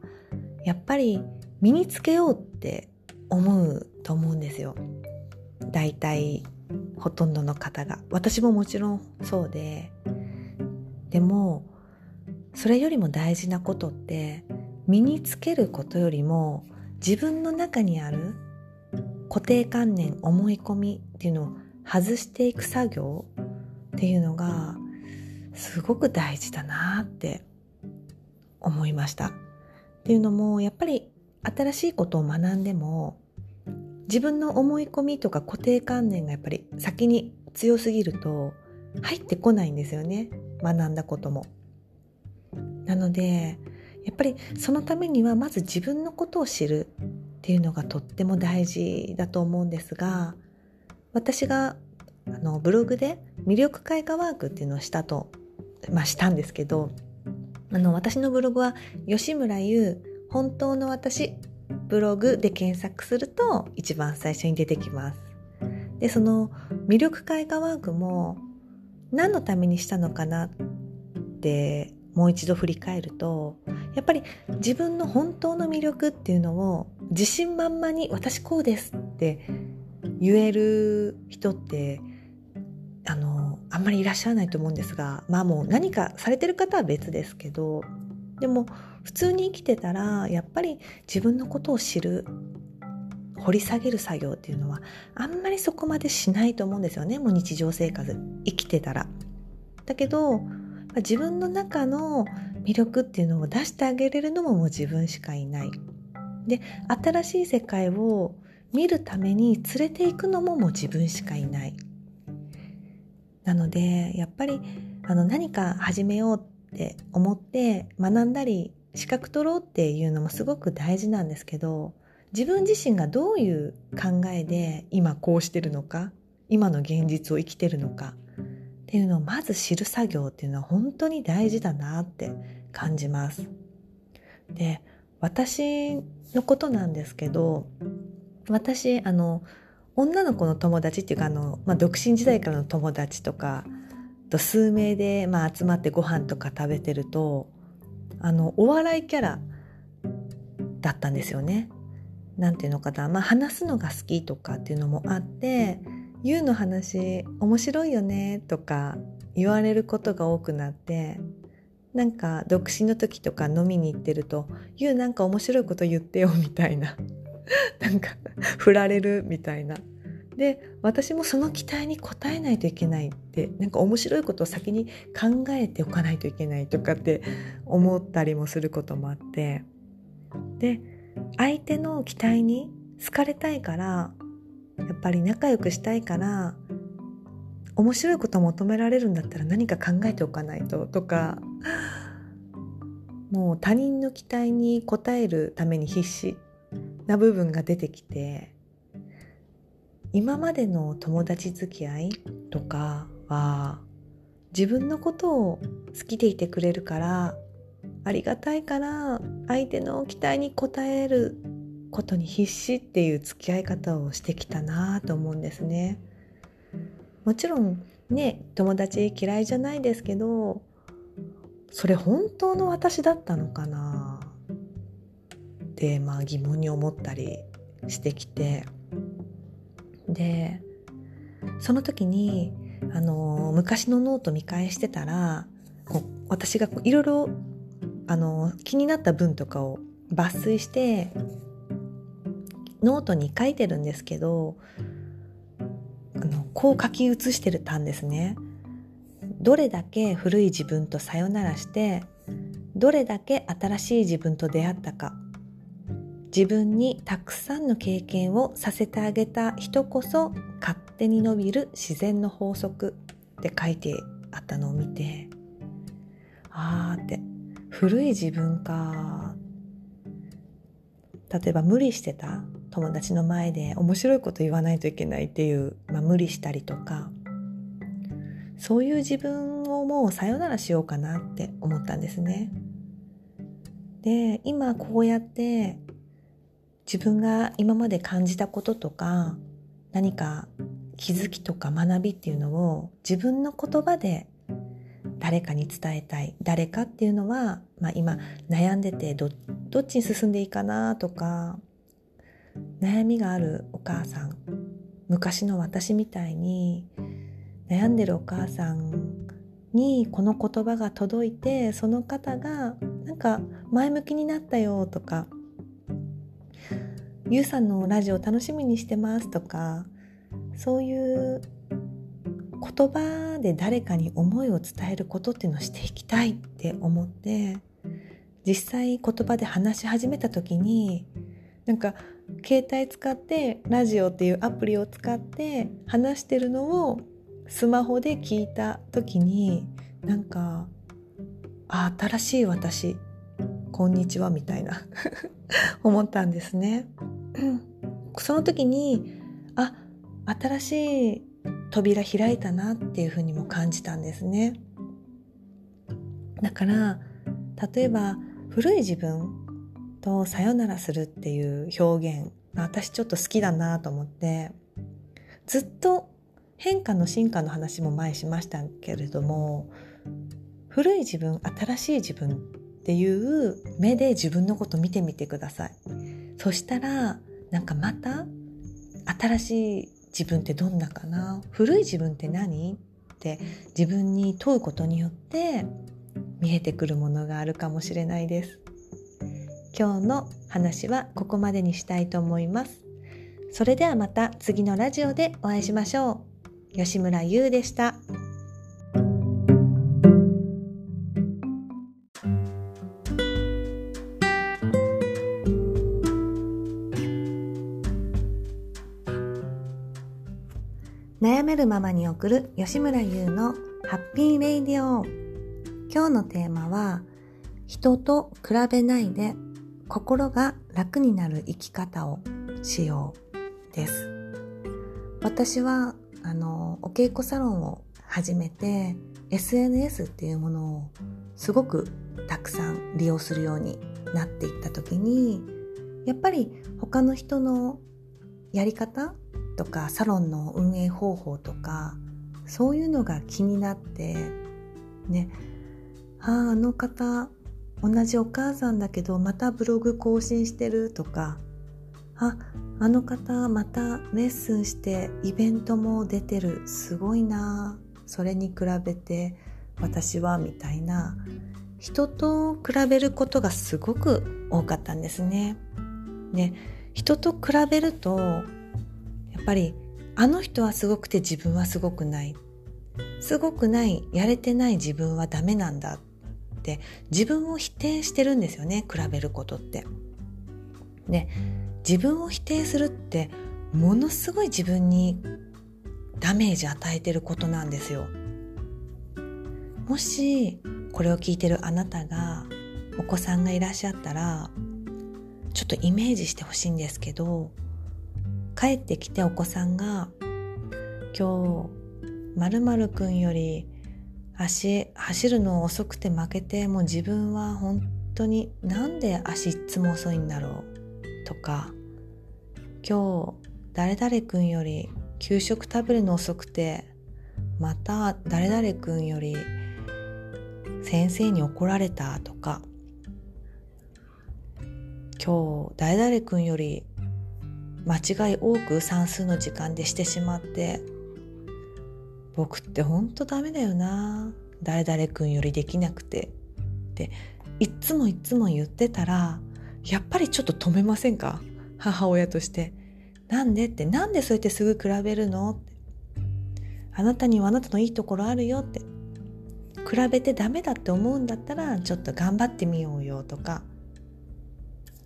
やっぱり身につけようって思うと思うんですよ。大体ほとんどの方が私ももちろんそうででもそれよりも大事なことって身につけることよりも自分の中にある固定観念思い込みっていうのを外していく作業っていうのがすごく大事だなって思いました。っていうのもやっぱり新しいことを学んでも自分の思い込みとか固定観念がやっぱり先に強すぎると入ってこないんですよね学んだことも。なのでやっぱりそのためにはまず自分のことを知るっていうのがとっても大事だと思うんですが私があのブログで魅力開花ワークっていうのをしたと、まあ、したんですけどあの私のブログは吉村優本当の私ブログで検索すると一番最初に出てきます。で、その魅力開花ワークも何のためにしたのかなってもう一度振り返るとやっぱり自分の本当の魅力っていうのを自信満々に私こうですって言える人ってあのあんまりいらっしゃらないと思うんですがまあもう何かされてる方は別ですけどでも普通に生きてたらやっぱり自分のことを知る掘り下げる作業っていうのはあんまりそこまでしないと思うんですよねもう日常生活生きてたら。だけど自分の中の魅力っていうのを出してあげれるのももう自分しかいない。で新しい世界を見るために連れていくのももう自分しかいない。なのでやっぱりあの何か始めようってって思って学んだり資格取ろうっていうのもすごく大事なんですけど自分自身がどういう考えで今こうしてるのか今の現実を生きてるのかっていうのをまず知る作業っていうのは本当に大事だなって感じます。で私のことなんですけど私あの女の子の友達っていうかあの、まあ、独身時代からの友達とかと数名で、まあ、集まってご飯とか食べてるとあのお笑いキャラだったんですよね。なんていうのかな、まあ、話すのが好きとかっていうのもあって「ゆうの話面白いよね」とか言われることが多くなってなんか独身の時とか飲みに行ってると「ゆうなんか面白いこと言ってよ」みたいな なんか振られるみたいな。で私もその期待に応えないといけないってなんか面白いことを先に考えておかないといけないとかって思ったりもすることもあってで相手の期待に好かれたいからやっぱり仲良くしたいから面白いこと求められるんだったら何か考えておかないととかもう他人の期待に応えるために必死な部分が出てきて今までの友達付き合いとかは自分のことを好きでいてくれるからありがたいから相手の期待に応えることに必死っていう付き合い方をしてきたなと思うんですね。もちろんね友達嫌いじゃないですけどそれ本当の私だったのかなってまあ疑問に思ったりしてきてでその時にあの昔のノート見返してたらこう私がいろいろあの気になった文とかを抜粋してノートに書いてるんですけどあのこう書き写してたんですね。どれだけ古い自分とさよならしてどれだけ新しい自分と出会ったか自分にたくさんの経験をさせてあげた人こそ勝手に伸びる自然の法則って書いてあったのを見てあーって古い自分か例えば無理してた友達の前で面白いこと言わないといけないっていう、まあ、無理したりとかそういう自分をもうさよならしようかなって思ったんですね。で今こうやって自分が今まで感じたこととか何か気づきとか学びっていうのを自分の言葉で誰かに伝えたい誰かっていうのは、まあ、今悩んでてどっちに進んでいいかなとか悩みがあるお母さん昔の私みたいに悩んでるお母さんにこの言葉が届いてその方がなんか前向きになったよとかゆうさんのラジオ楽しみにしてますとかそういう言葉で誰かに思いを伝えることっていうのをしていきたいって思って実際言葉で話し始めた時になんか携帯使ってラジオっていうアプリを使って話してるのをスマホで聞いた時になんかあ新しい私こんにちはみたいな。思ったんですね。その時にあ新しい扉開いたなっていうふうにも感じたんですね。だから例えば古い自分とさよならするっていう表現私ちょっと好きだなと思ってずっと変化の進化の話も前しましたけれども古い自分新しい自分っていう目で自分のこと見てみてください。そしたらなんかまた新しい自分ってどんなかな？古い自分って何？って自分に問うことによって見えてくるものがあるかもしれないです。今日の話はここまでにしたいと思います。それではまた次のラジオでお会いしましょう。吉村優でした。るままに送る吉村優のハッピーレイディオ。今日のテーマは人と比べないで心が楽になる生き方をしよう。です。私はあのお稽古サロンを始めて SNS っていうものをすごくたくさん利用するようになっていった時にやっぱり他の人のやり方とかサロンの運営方法とかそういうのが気になってねあああの方同じお母さんだけどまたブログ更新してるとかああの方またレッスンしてイベントも出てるすごいなそれに比べて私はみたいな人と比べることがすごく多かったんですね。ね人と比べるとやっぱりあの人はすごくて自分はすごくないすごくないやれてない自分はダメなんだって自分を否定してるんですよね比べることって。で自分を否定するってものすごい自分にダメージ与えてることなんですよ。もしこれを聞いてるあなたがお子さんがいらっしゃったらちょっとイメージしてほしいんですけど帰ってきてお子さんが「今日まるくんより足走るの遅くて負けてもう自分は本当になんで足いつも遅いんだろう」とか「今日誰々くんより給食食べるの遅くてまた誰々くんより先生に怒られたとか今日誰々くんより間違い多く算数の時間でしてしまって僕ってほんとダメだよな。誰々くんよりできなくて。っていっつもいっつも言ってたらやっぱりちょっと止めませんか？母親として。なんでって。なんでそうやってすぐ比べるの？ってあなたにはあなたのいいところあるよって。比べてダメだって思うんだったらちょっと頑張ってみようよとか。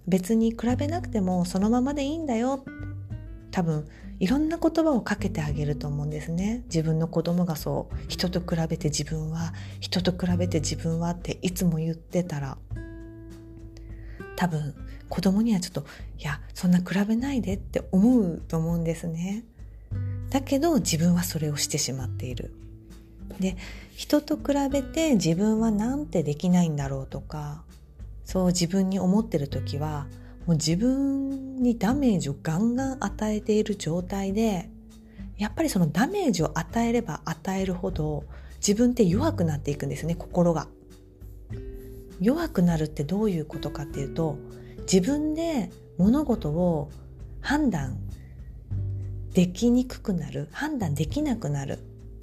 別に比べなくてもそのままでいいんだよ。多分いろんな言葉をかけてあげると思うんですね。自分の子供がそう。人と比べて自分は人と比べて自分はっていつも言ってたら。多分子供にはちょっといやそんな比べないでって思うと思うんですね。だけど自分はそれをしてしまっている。で人と比べて自分はなんてできないんだろうとかそう自分に思ってる時はもう自分にダメージをガンガン与えている状態でやっぱりそのダメージを与えれば与えるほど自分って弱くなっていくんですね心が。弱くなるってどういうことかっていうと自分で物事を判断できにくくなる判断できなくなる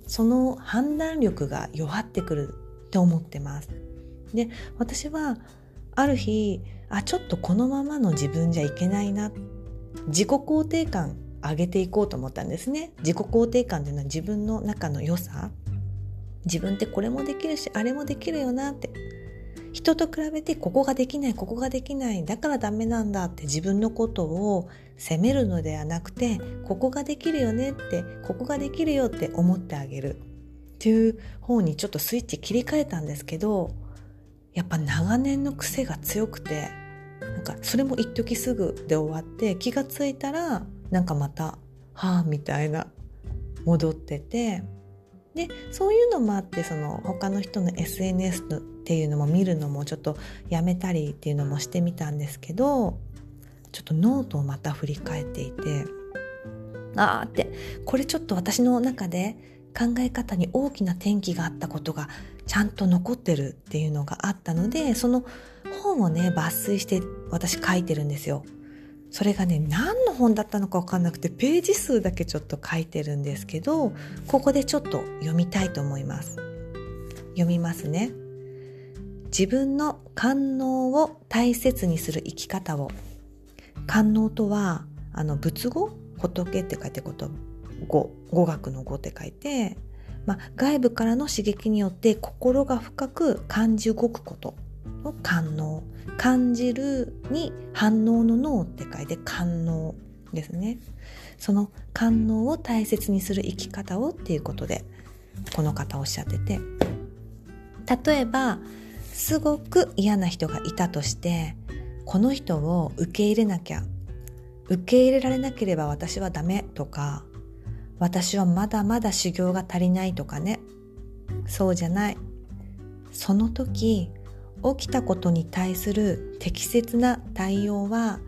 その判断力が弱ってくるって思ってます。で私はある日あちょっとこのままの自分じゃいけないな。自己肯定感上げていこうと思ったんですね。自己肯定感っていうのは自分の中の良さ。自分ってこれもできるしあれもできるよなって。人と比べてここができないここができないだからダメなんだって自分のことを責めるのではなくてここができるよねってここができるよって思ってあげる。っていう方にちょっとスイッチ切り替えたんですけどやっぱ長年の癖が強くてなんかそれも一時すぐで終わって気がついたらなんかまた「はあ」みたいな戻っててでそういうのもあってその他の人の SNS っていうのも見るのもちょっとやめたりっていうのもしてみたんですけどちょっとノートをまた振り返っていてあーってこれちょっと私の中で考え方に大きな転機があったことがちゃんと残ってるっていうのがあったのでその本をね抜粋して私書いてるんですよ。それがね何の本だったのか分かんなくてページ数だけちょっと書いてるんですけどここでちょっと読みたいと思います。読みますね。自分の官能を大切にする生き方を。官能とはあの仏語？仏って書いてこと語語学の語って書いて、まあ、外部からの刺激によって心が深く感じ動くことの感能感じるに反応の脳って書いて感能ですね。その官能を大切にする生き方をっていうことでこの方おっしゃってて。例えばすごく嫌な人がいたとしてこの人を受け入れなきゃ受け入れられなければ私はダメとか私はまだまだ修行が足りないとかね。そうじゃない。その時起きたことに対する適切な対応は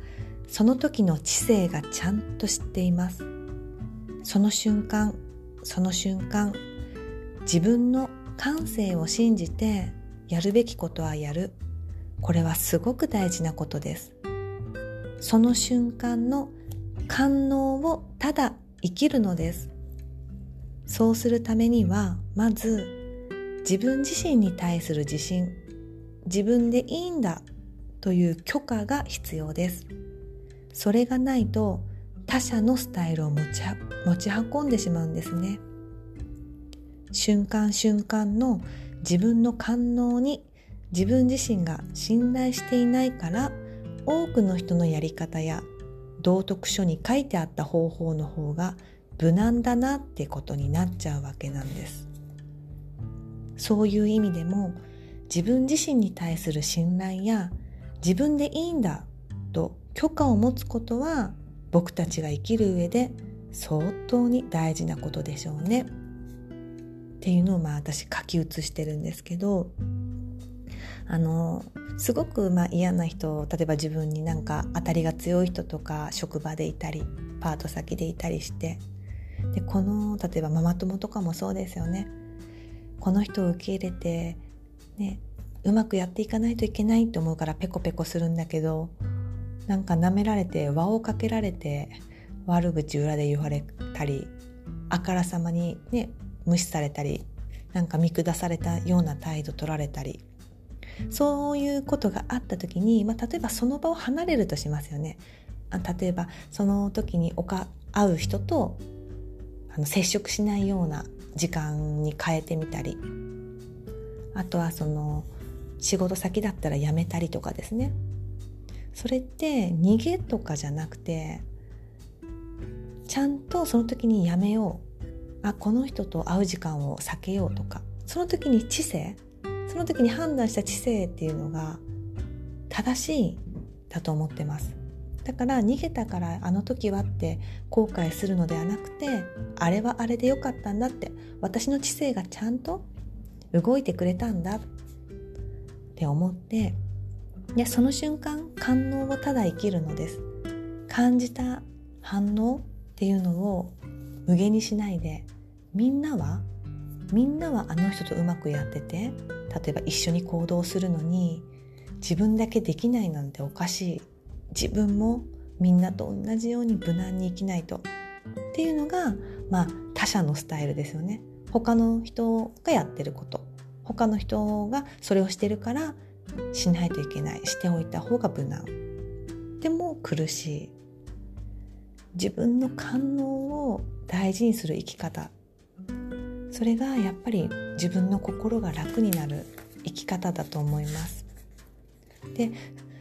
その時の知性がちゃんと知っています。その瞬間その瞬間自分の感性を信じてやるべきことはやる。これはすごく大事なことです。その瞬間の感能をただ生きるのです。そうするためにはまず自分自身に対する自信自分でいいんだという許可が必要です。それがないと他者のスタイルを持ち持ち運んでしまうんですね。瞬間瞬間の自分の感能に自分自身が信頼していないから多くの人のやり方や道徳書に書いてあった方法の方が無難だなってことになっちゃうわけなんですそういう意味でも自分自身に対する信頼や自分でいいんだと許可を持つことは僕たちが生きる上で相当に大事なことでしょうね。っていうのをまあ私書き写してるんですけどあのすごくまあ嫌な人例えば自分になんか当たりが強い人とか職場でいたりパート先でいたりしてでこの例えばママ友とかもそうですよね。この人を受け入れてねうまくやっていかないといけないと思うからペコペコするんだけどなんか舐められて輪をかけられて悪口裏で言われたりあからさまにね無視されたりなんか見下されたような態度取られたりそういうことがあった時に、まあ、例えばその場を離れるとしますよね。あ例えばその時におか会う人とあの接触しないような時間に変えてみたり。あとはその仕事先だったら辞めたりとかですね。それって逃げとかじゃなくてちゃんとその時にやめよう。あこの人と会う時間を避けようとか。その時に知性その時に判断した知性っていうのが正しいだと思ってます。だから逃げたからあの時はって後悔するのではなくてあれはあれでよかったんだって私の知性がちゃんと動いてくれたんだって思ってでその瞬間感能をただ生きるのです。感じた反応っていうのを無限にしないでみんなはみんなはあの人とうまくやってて例えば一緒に行動するのに自分だけできないなんておかしい。自分もみんなと同じように無難に生きないと。っていうのが、まあ、他者のスタイルですよね。他の人がやってること。他の人がそれをしてるからしないといけない。しておいた方が無難。でも苦しい。自分の感能を大事にする生き方。それがやっぱり自分の心が楽になる生き方だと思いますで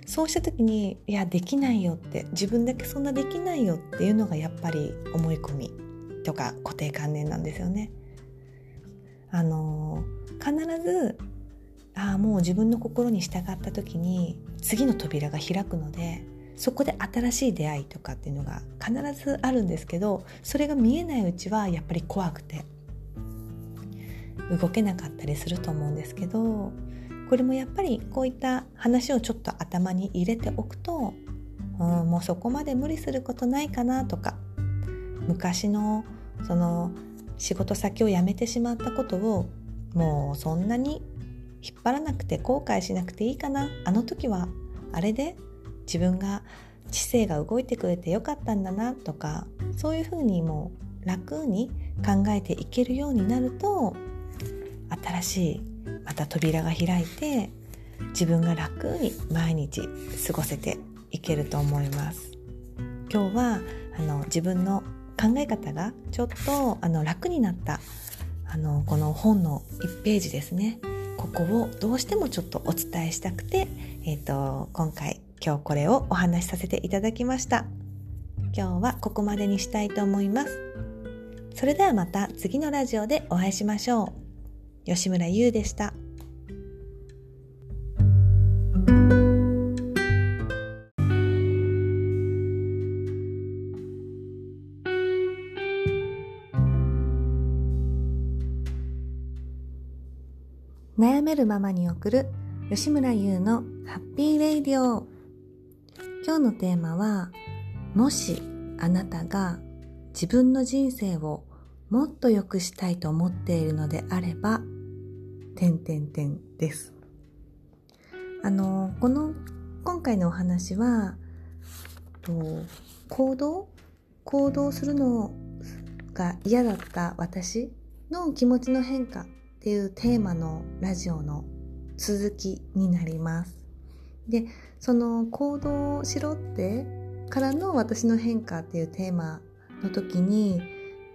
そうした時にいやできないよって自分だけそんなできないよっていうのがやっぱり思い込みとか固定観念なんですよね。あの必ずああもう自分の心に従った時に次の扉が開くのでそこで新しい出会いとかっていうのが必ずあるんですけどそれが見えないうちはやっぱり怖くて動けなかったりすると思うんですけどこれもやっぱりこういった話をちょっと頭に入れておくと、うん、もうそこまで無理することないかなとか昔のその仕事先を辞めてしまったことをもうそんなに引っ張らなくて後悔しなくていいかな。あの時はあれで自分が知性が動いてくれてよかったんだなとかそういうふうにもう楽に考えていけるようになると新しいまた扉が開いて自分が楽に毎日過ごせていけると思います。今日はあの自分の考え方がちょっとあの楽になったあのこの本の1ページですね。ここをどうしてもちょっとお伝えしたくて、えーと、今回今日これをお話しさせていただきました。今日はここまでにしたいと思います。それではまた次のラジオでお会いしましょう。吉村優でした。悩めるままに送る吉村優のハッピーレイディオ。今日のテーマはもしあなたが自分の人生をもっと良くしたいと思っているのであれば、点点点です。あの、この、今回のお話は、と行動？行動するのが嫌だった私の気持ちの変化っていうテーマのラジオの続きになります。で、その行動をしろってからの私の変化っていうテーマの時に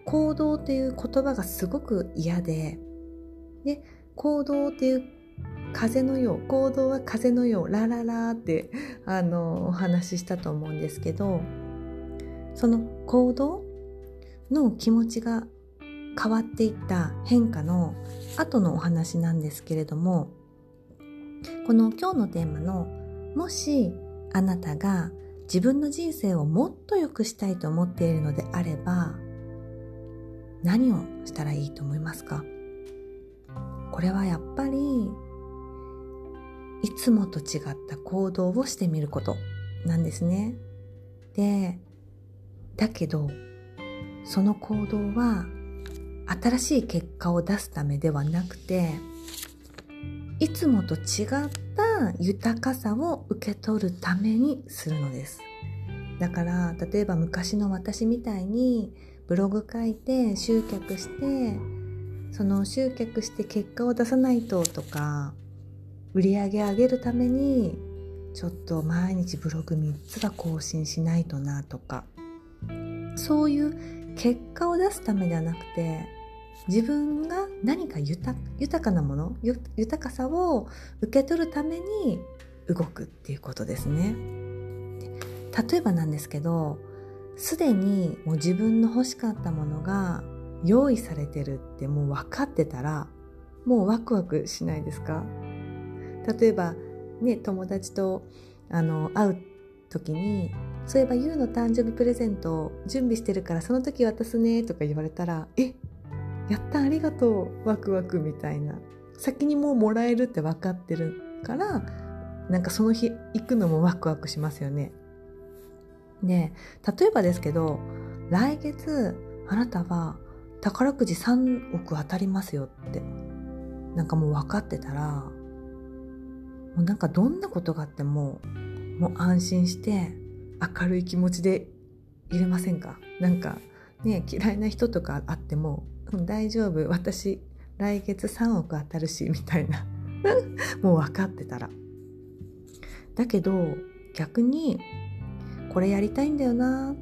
行動っていう言葉がすごく嫌でで行動っていう風のよう行動は風のようラララってあのお話ししたと思うんですけどその行動の気持ちが変わっていった変化の後のお話なんですけれどもこの今日のテーマの「もしあなたが自分の人生をもっと良くしたいと思っているのであれば何をしたらいいと思いますか？これはやっぱりいつもと違った行動をしてみることなんですね。で、だけどその行動は新しい結果を出すためではなくていつもと違った豊かさを受け取るためにするのですだから例えば昔の私みたいにブログ書いて集客してその集客して結果を出さないととか売り上げ上げるためにちょっと毎日ブログ3つは更新しないとなとかそういう結果を出すためではなくて自分が何か豊かなもの豊かさを受け取るために動くっていうことですね。例えばなんですけどすでにもう自分の欲しかったものが用意されてるってもう分かってたらもうワクワクしないですか？例えばね友達とあの会う時にそういえば YOU の誕生日プレゼントを準備してるからその時渡すねとか言われたらえやったありがとうワクワクみたいな。先にもうもらえるって分かってるからなんかその日行くのもワクワクしますよね。で例えばですけど来月あなたは宝くじ3億当たりますよって。なんかもう分かってたらもうなんかどんなことがあってももう安心して明るい気持ちでいれませんか？なんかね嫌いな人とかあっても大丈夫。私来月3億当たるしみたいな。もう分かってたら。だけど逆にこれやりたいんだよな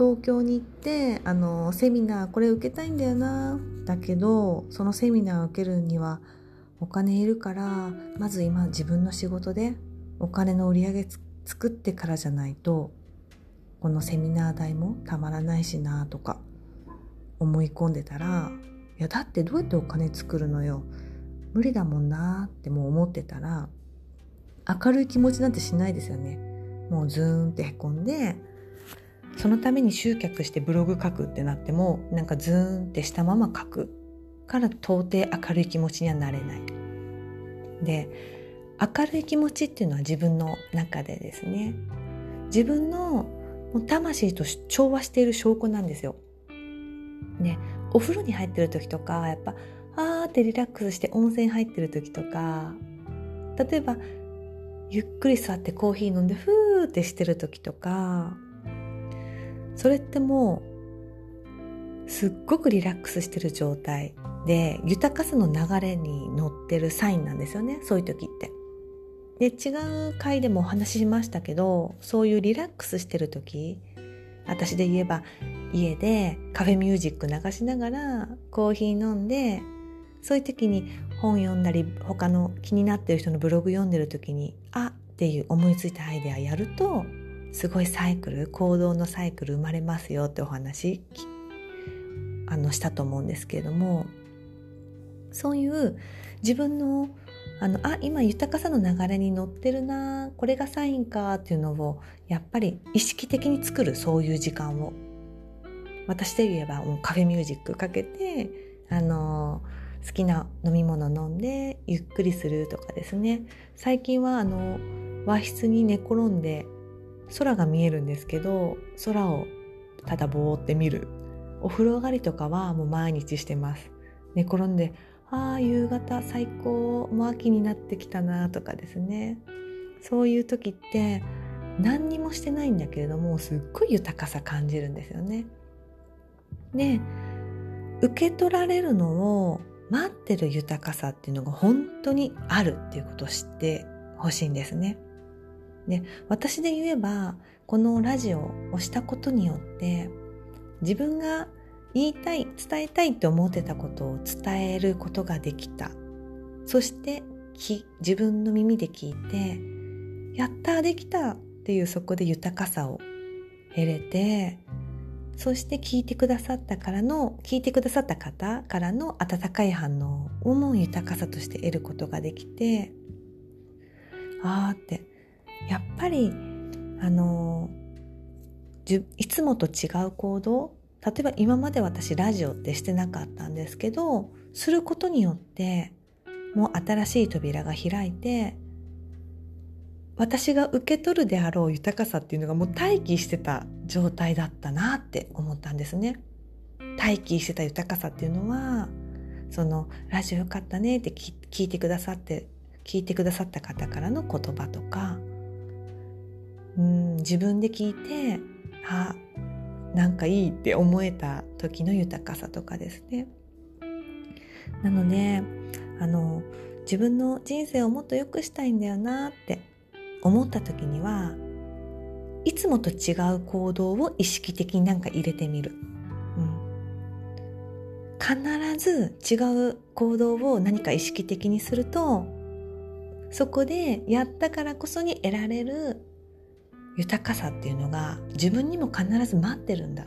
東京に行ってあのセミナーこれ受けたいんだよな。だけどそのセミナーを受けるにはお金いるからまず今自分の仕事でお金の売り上げ作ってからじゃないとこのセミナー代もたまらないしなとか思い込んでたらいやだってどうやってお金作るのよ。無理だもんなってもう思ってたら明るい気持ちなんてしないですよね。もうズーンってへこんでそのために集客してブログ書くってなってもなんかズーンってしたまま書くから到底明るい気持ちにはなれない。で明るい気持ちっていうのは自分の中でですね。自分の魂と調和している証拠なんですよ。ねお風呂に入ってる時とかやっぱあーってリラックスして温泉入ってる時とか例えばゆっくり座ってコーヒー飲んでふーってしてる時とかそれってもうすっごくリラックスしてる状態で豊かさの流れに乗ってるサインなんですよねそういう時って。で違う回でもお話ししましたけどそういうリラックスしてる時私で言えば家でカフェミュージック流しながらコーヒー飲んでそういう時に本読んだり他の気になってる人のブログ読んでる時にあっていう思いついたアイデアやるとすごいサイクル行動のサイクル生まれますよってお話あのしたと思うんですけれどもそういう自分のあのあ今豊かさの流れに乗ってるなこれがサインかっていうのをやっぱり意識的に作るそういう時間を私で言えばもうカフェミュージックかけてあの好きな飲み物飲んでゆっくりするとかですね。最近はあの和室に寝転んで空が見えるんですけど空をただぼーって見る。お風呂上がりとかはもう毎日してます。寝転んでああ夕方最高もう秋になってきたなとかですね。そういう時って何にもしてないんだけれどもすっごい豊かさ感じるんですよね。で受け取られるのを待ってる豊かさっていうのが本当にあるっていうことを知ってほしいんですね。で私で言えばこのラジオをしたことによって自分が言いたい伝えたいって思ってたことを伝えることができた。そして自分の耳で聞いてやったできたっていうそこで豊かさを得れてそして聞いてくださったからの聞いてくださった方からの温かい反応をも豊かさとして得ることができてああってやっぱりあのいつもと違う行動例えば今まで私ラジオってしてなかったんですけどすることによってもう新しい扉が開いて私が受け取るであろう豊かさっていうのがもう待機してた状態だったなって思ったんですね。待機してた豊かさっていうのはそのラジオよかったねって聞いてくださって聞いてくださった方からの言葉とかうん自分で聞いてあなんかいいって思えた時の豊かさとかですね。なのであの自分の人生をもっと良くしたいんだよなって思った時にはいつもと違う行動を意識的になんか入れてみる、必ず違う行動を何か意識的にするとそこでやったからこそに得られる豊かさっていうのが自分にも必ず待ってるんだ。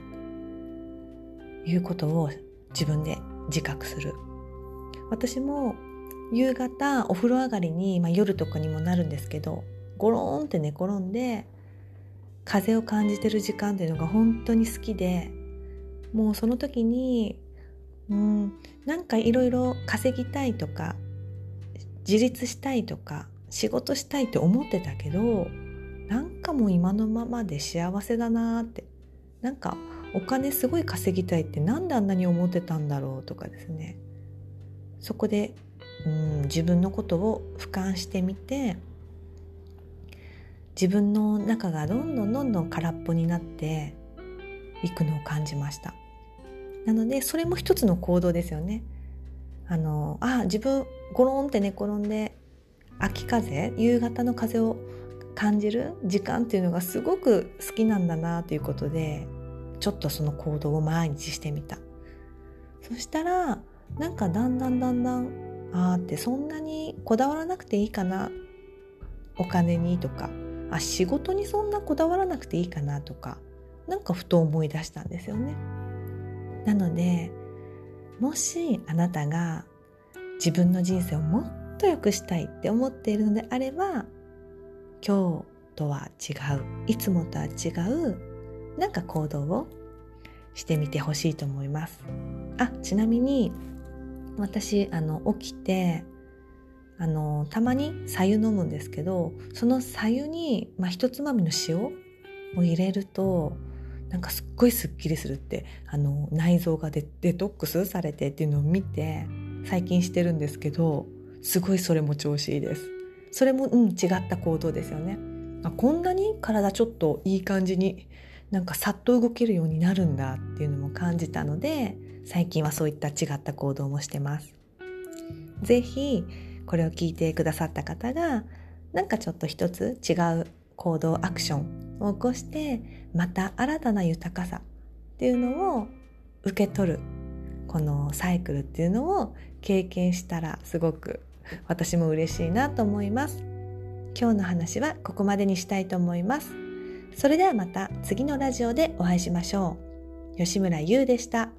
いうことを自分で自覚する。私も夕方お風呂上がりに、まあ、夜とかにもなるんですけどゴロンって寝転んで風を感じてる時間っていうのが本当に好きでもうその時にうんなんかいろいろ稼ぎたいとか自立したいとか仕事したいって思ってたけどなんかもう今のままで幸せだなって。なんかお金すごい稼ぎたいってなんであんなに思ってたんだろうとかですね。そこでうん自分のことを俯瞰してみて自分の中がどんどんどんどん空っぽになっていくのを感じました。なのでそれも一つの行動ですよね。あのあ自分ゴロンって寝転んで秋風夕方の風を感じる時間っていうのがすごく好きなんだなということでちょっとその行動を毎日してみた。そしたらなんかだんだんだんだんあーってそんなにこだわらなくていいかな。お金にとか。あ仕事にそんなこだわらなくていいかなとか。なんかふと思い出したんですよね。なのでもしあなたが自分の人生をもっと良くしたいって思っているのであれば今日とは違う。いつもとは違う。なんか行動をしてみてほしいと思います。あちなみに私あの起きてあのたまに白湯飲むんですけどその白湯に、まあ、一つまみの塩を入れるとなんかすっごいすっきりするってあの内臓がデデトックスされてっていうのを見て最近してるんですけどすごいそれも調子いいです。それもうん違った行動ですよね。あこんなに体ちょっといい感じになんかさっと動けるようになるんだっていうのも感じたので最近はそういった違った行動もしてます。是非これを聞いてくださった方がなんかちょっと一つ違う行動アクションを起こしてまた新たな豊かさっていうのを受け取るこのサイクルっていうのを経験したらすごく私も嬉しいなと思います今日の話はここまでにしたいと思いますそれではまた次のラジオでお会いしましょう。吉村優でした。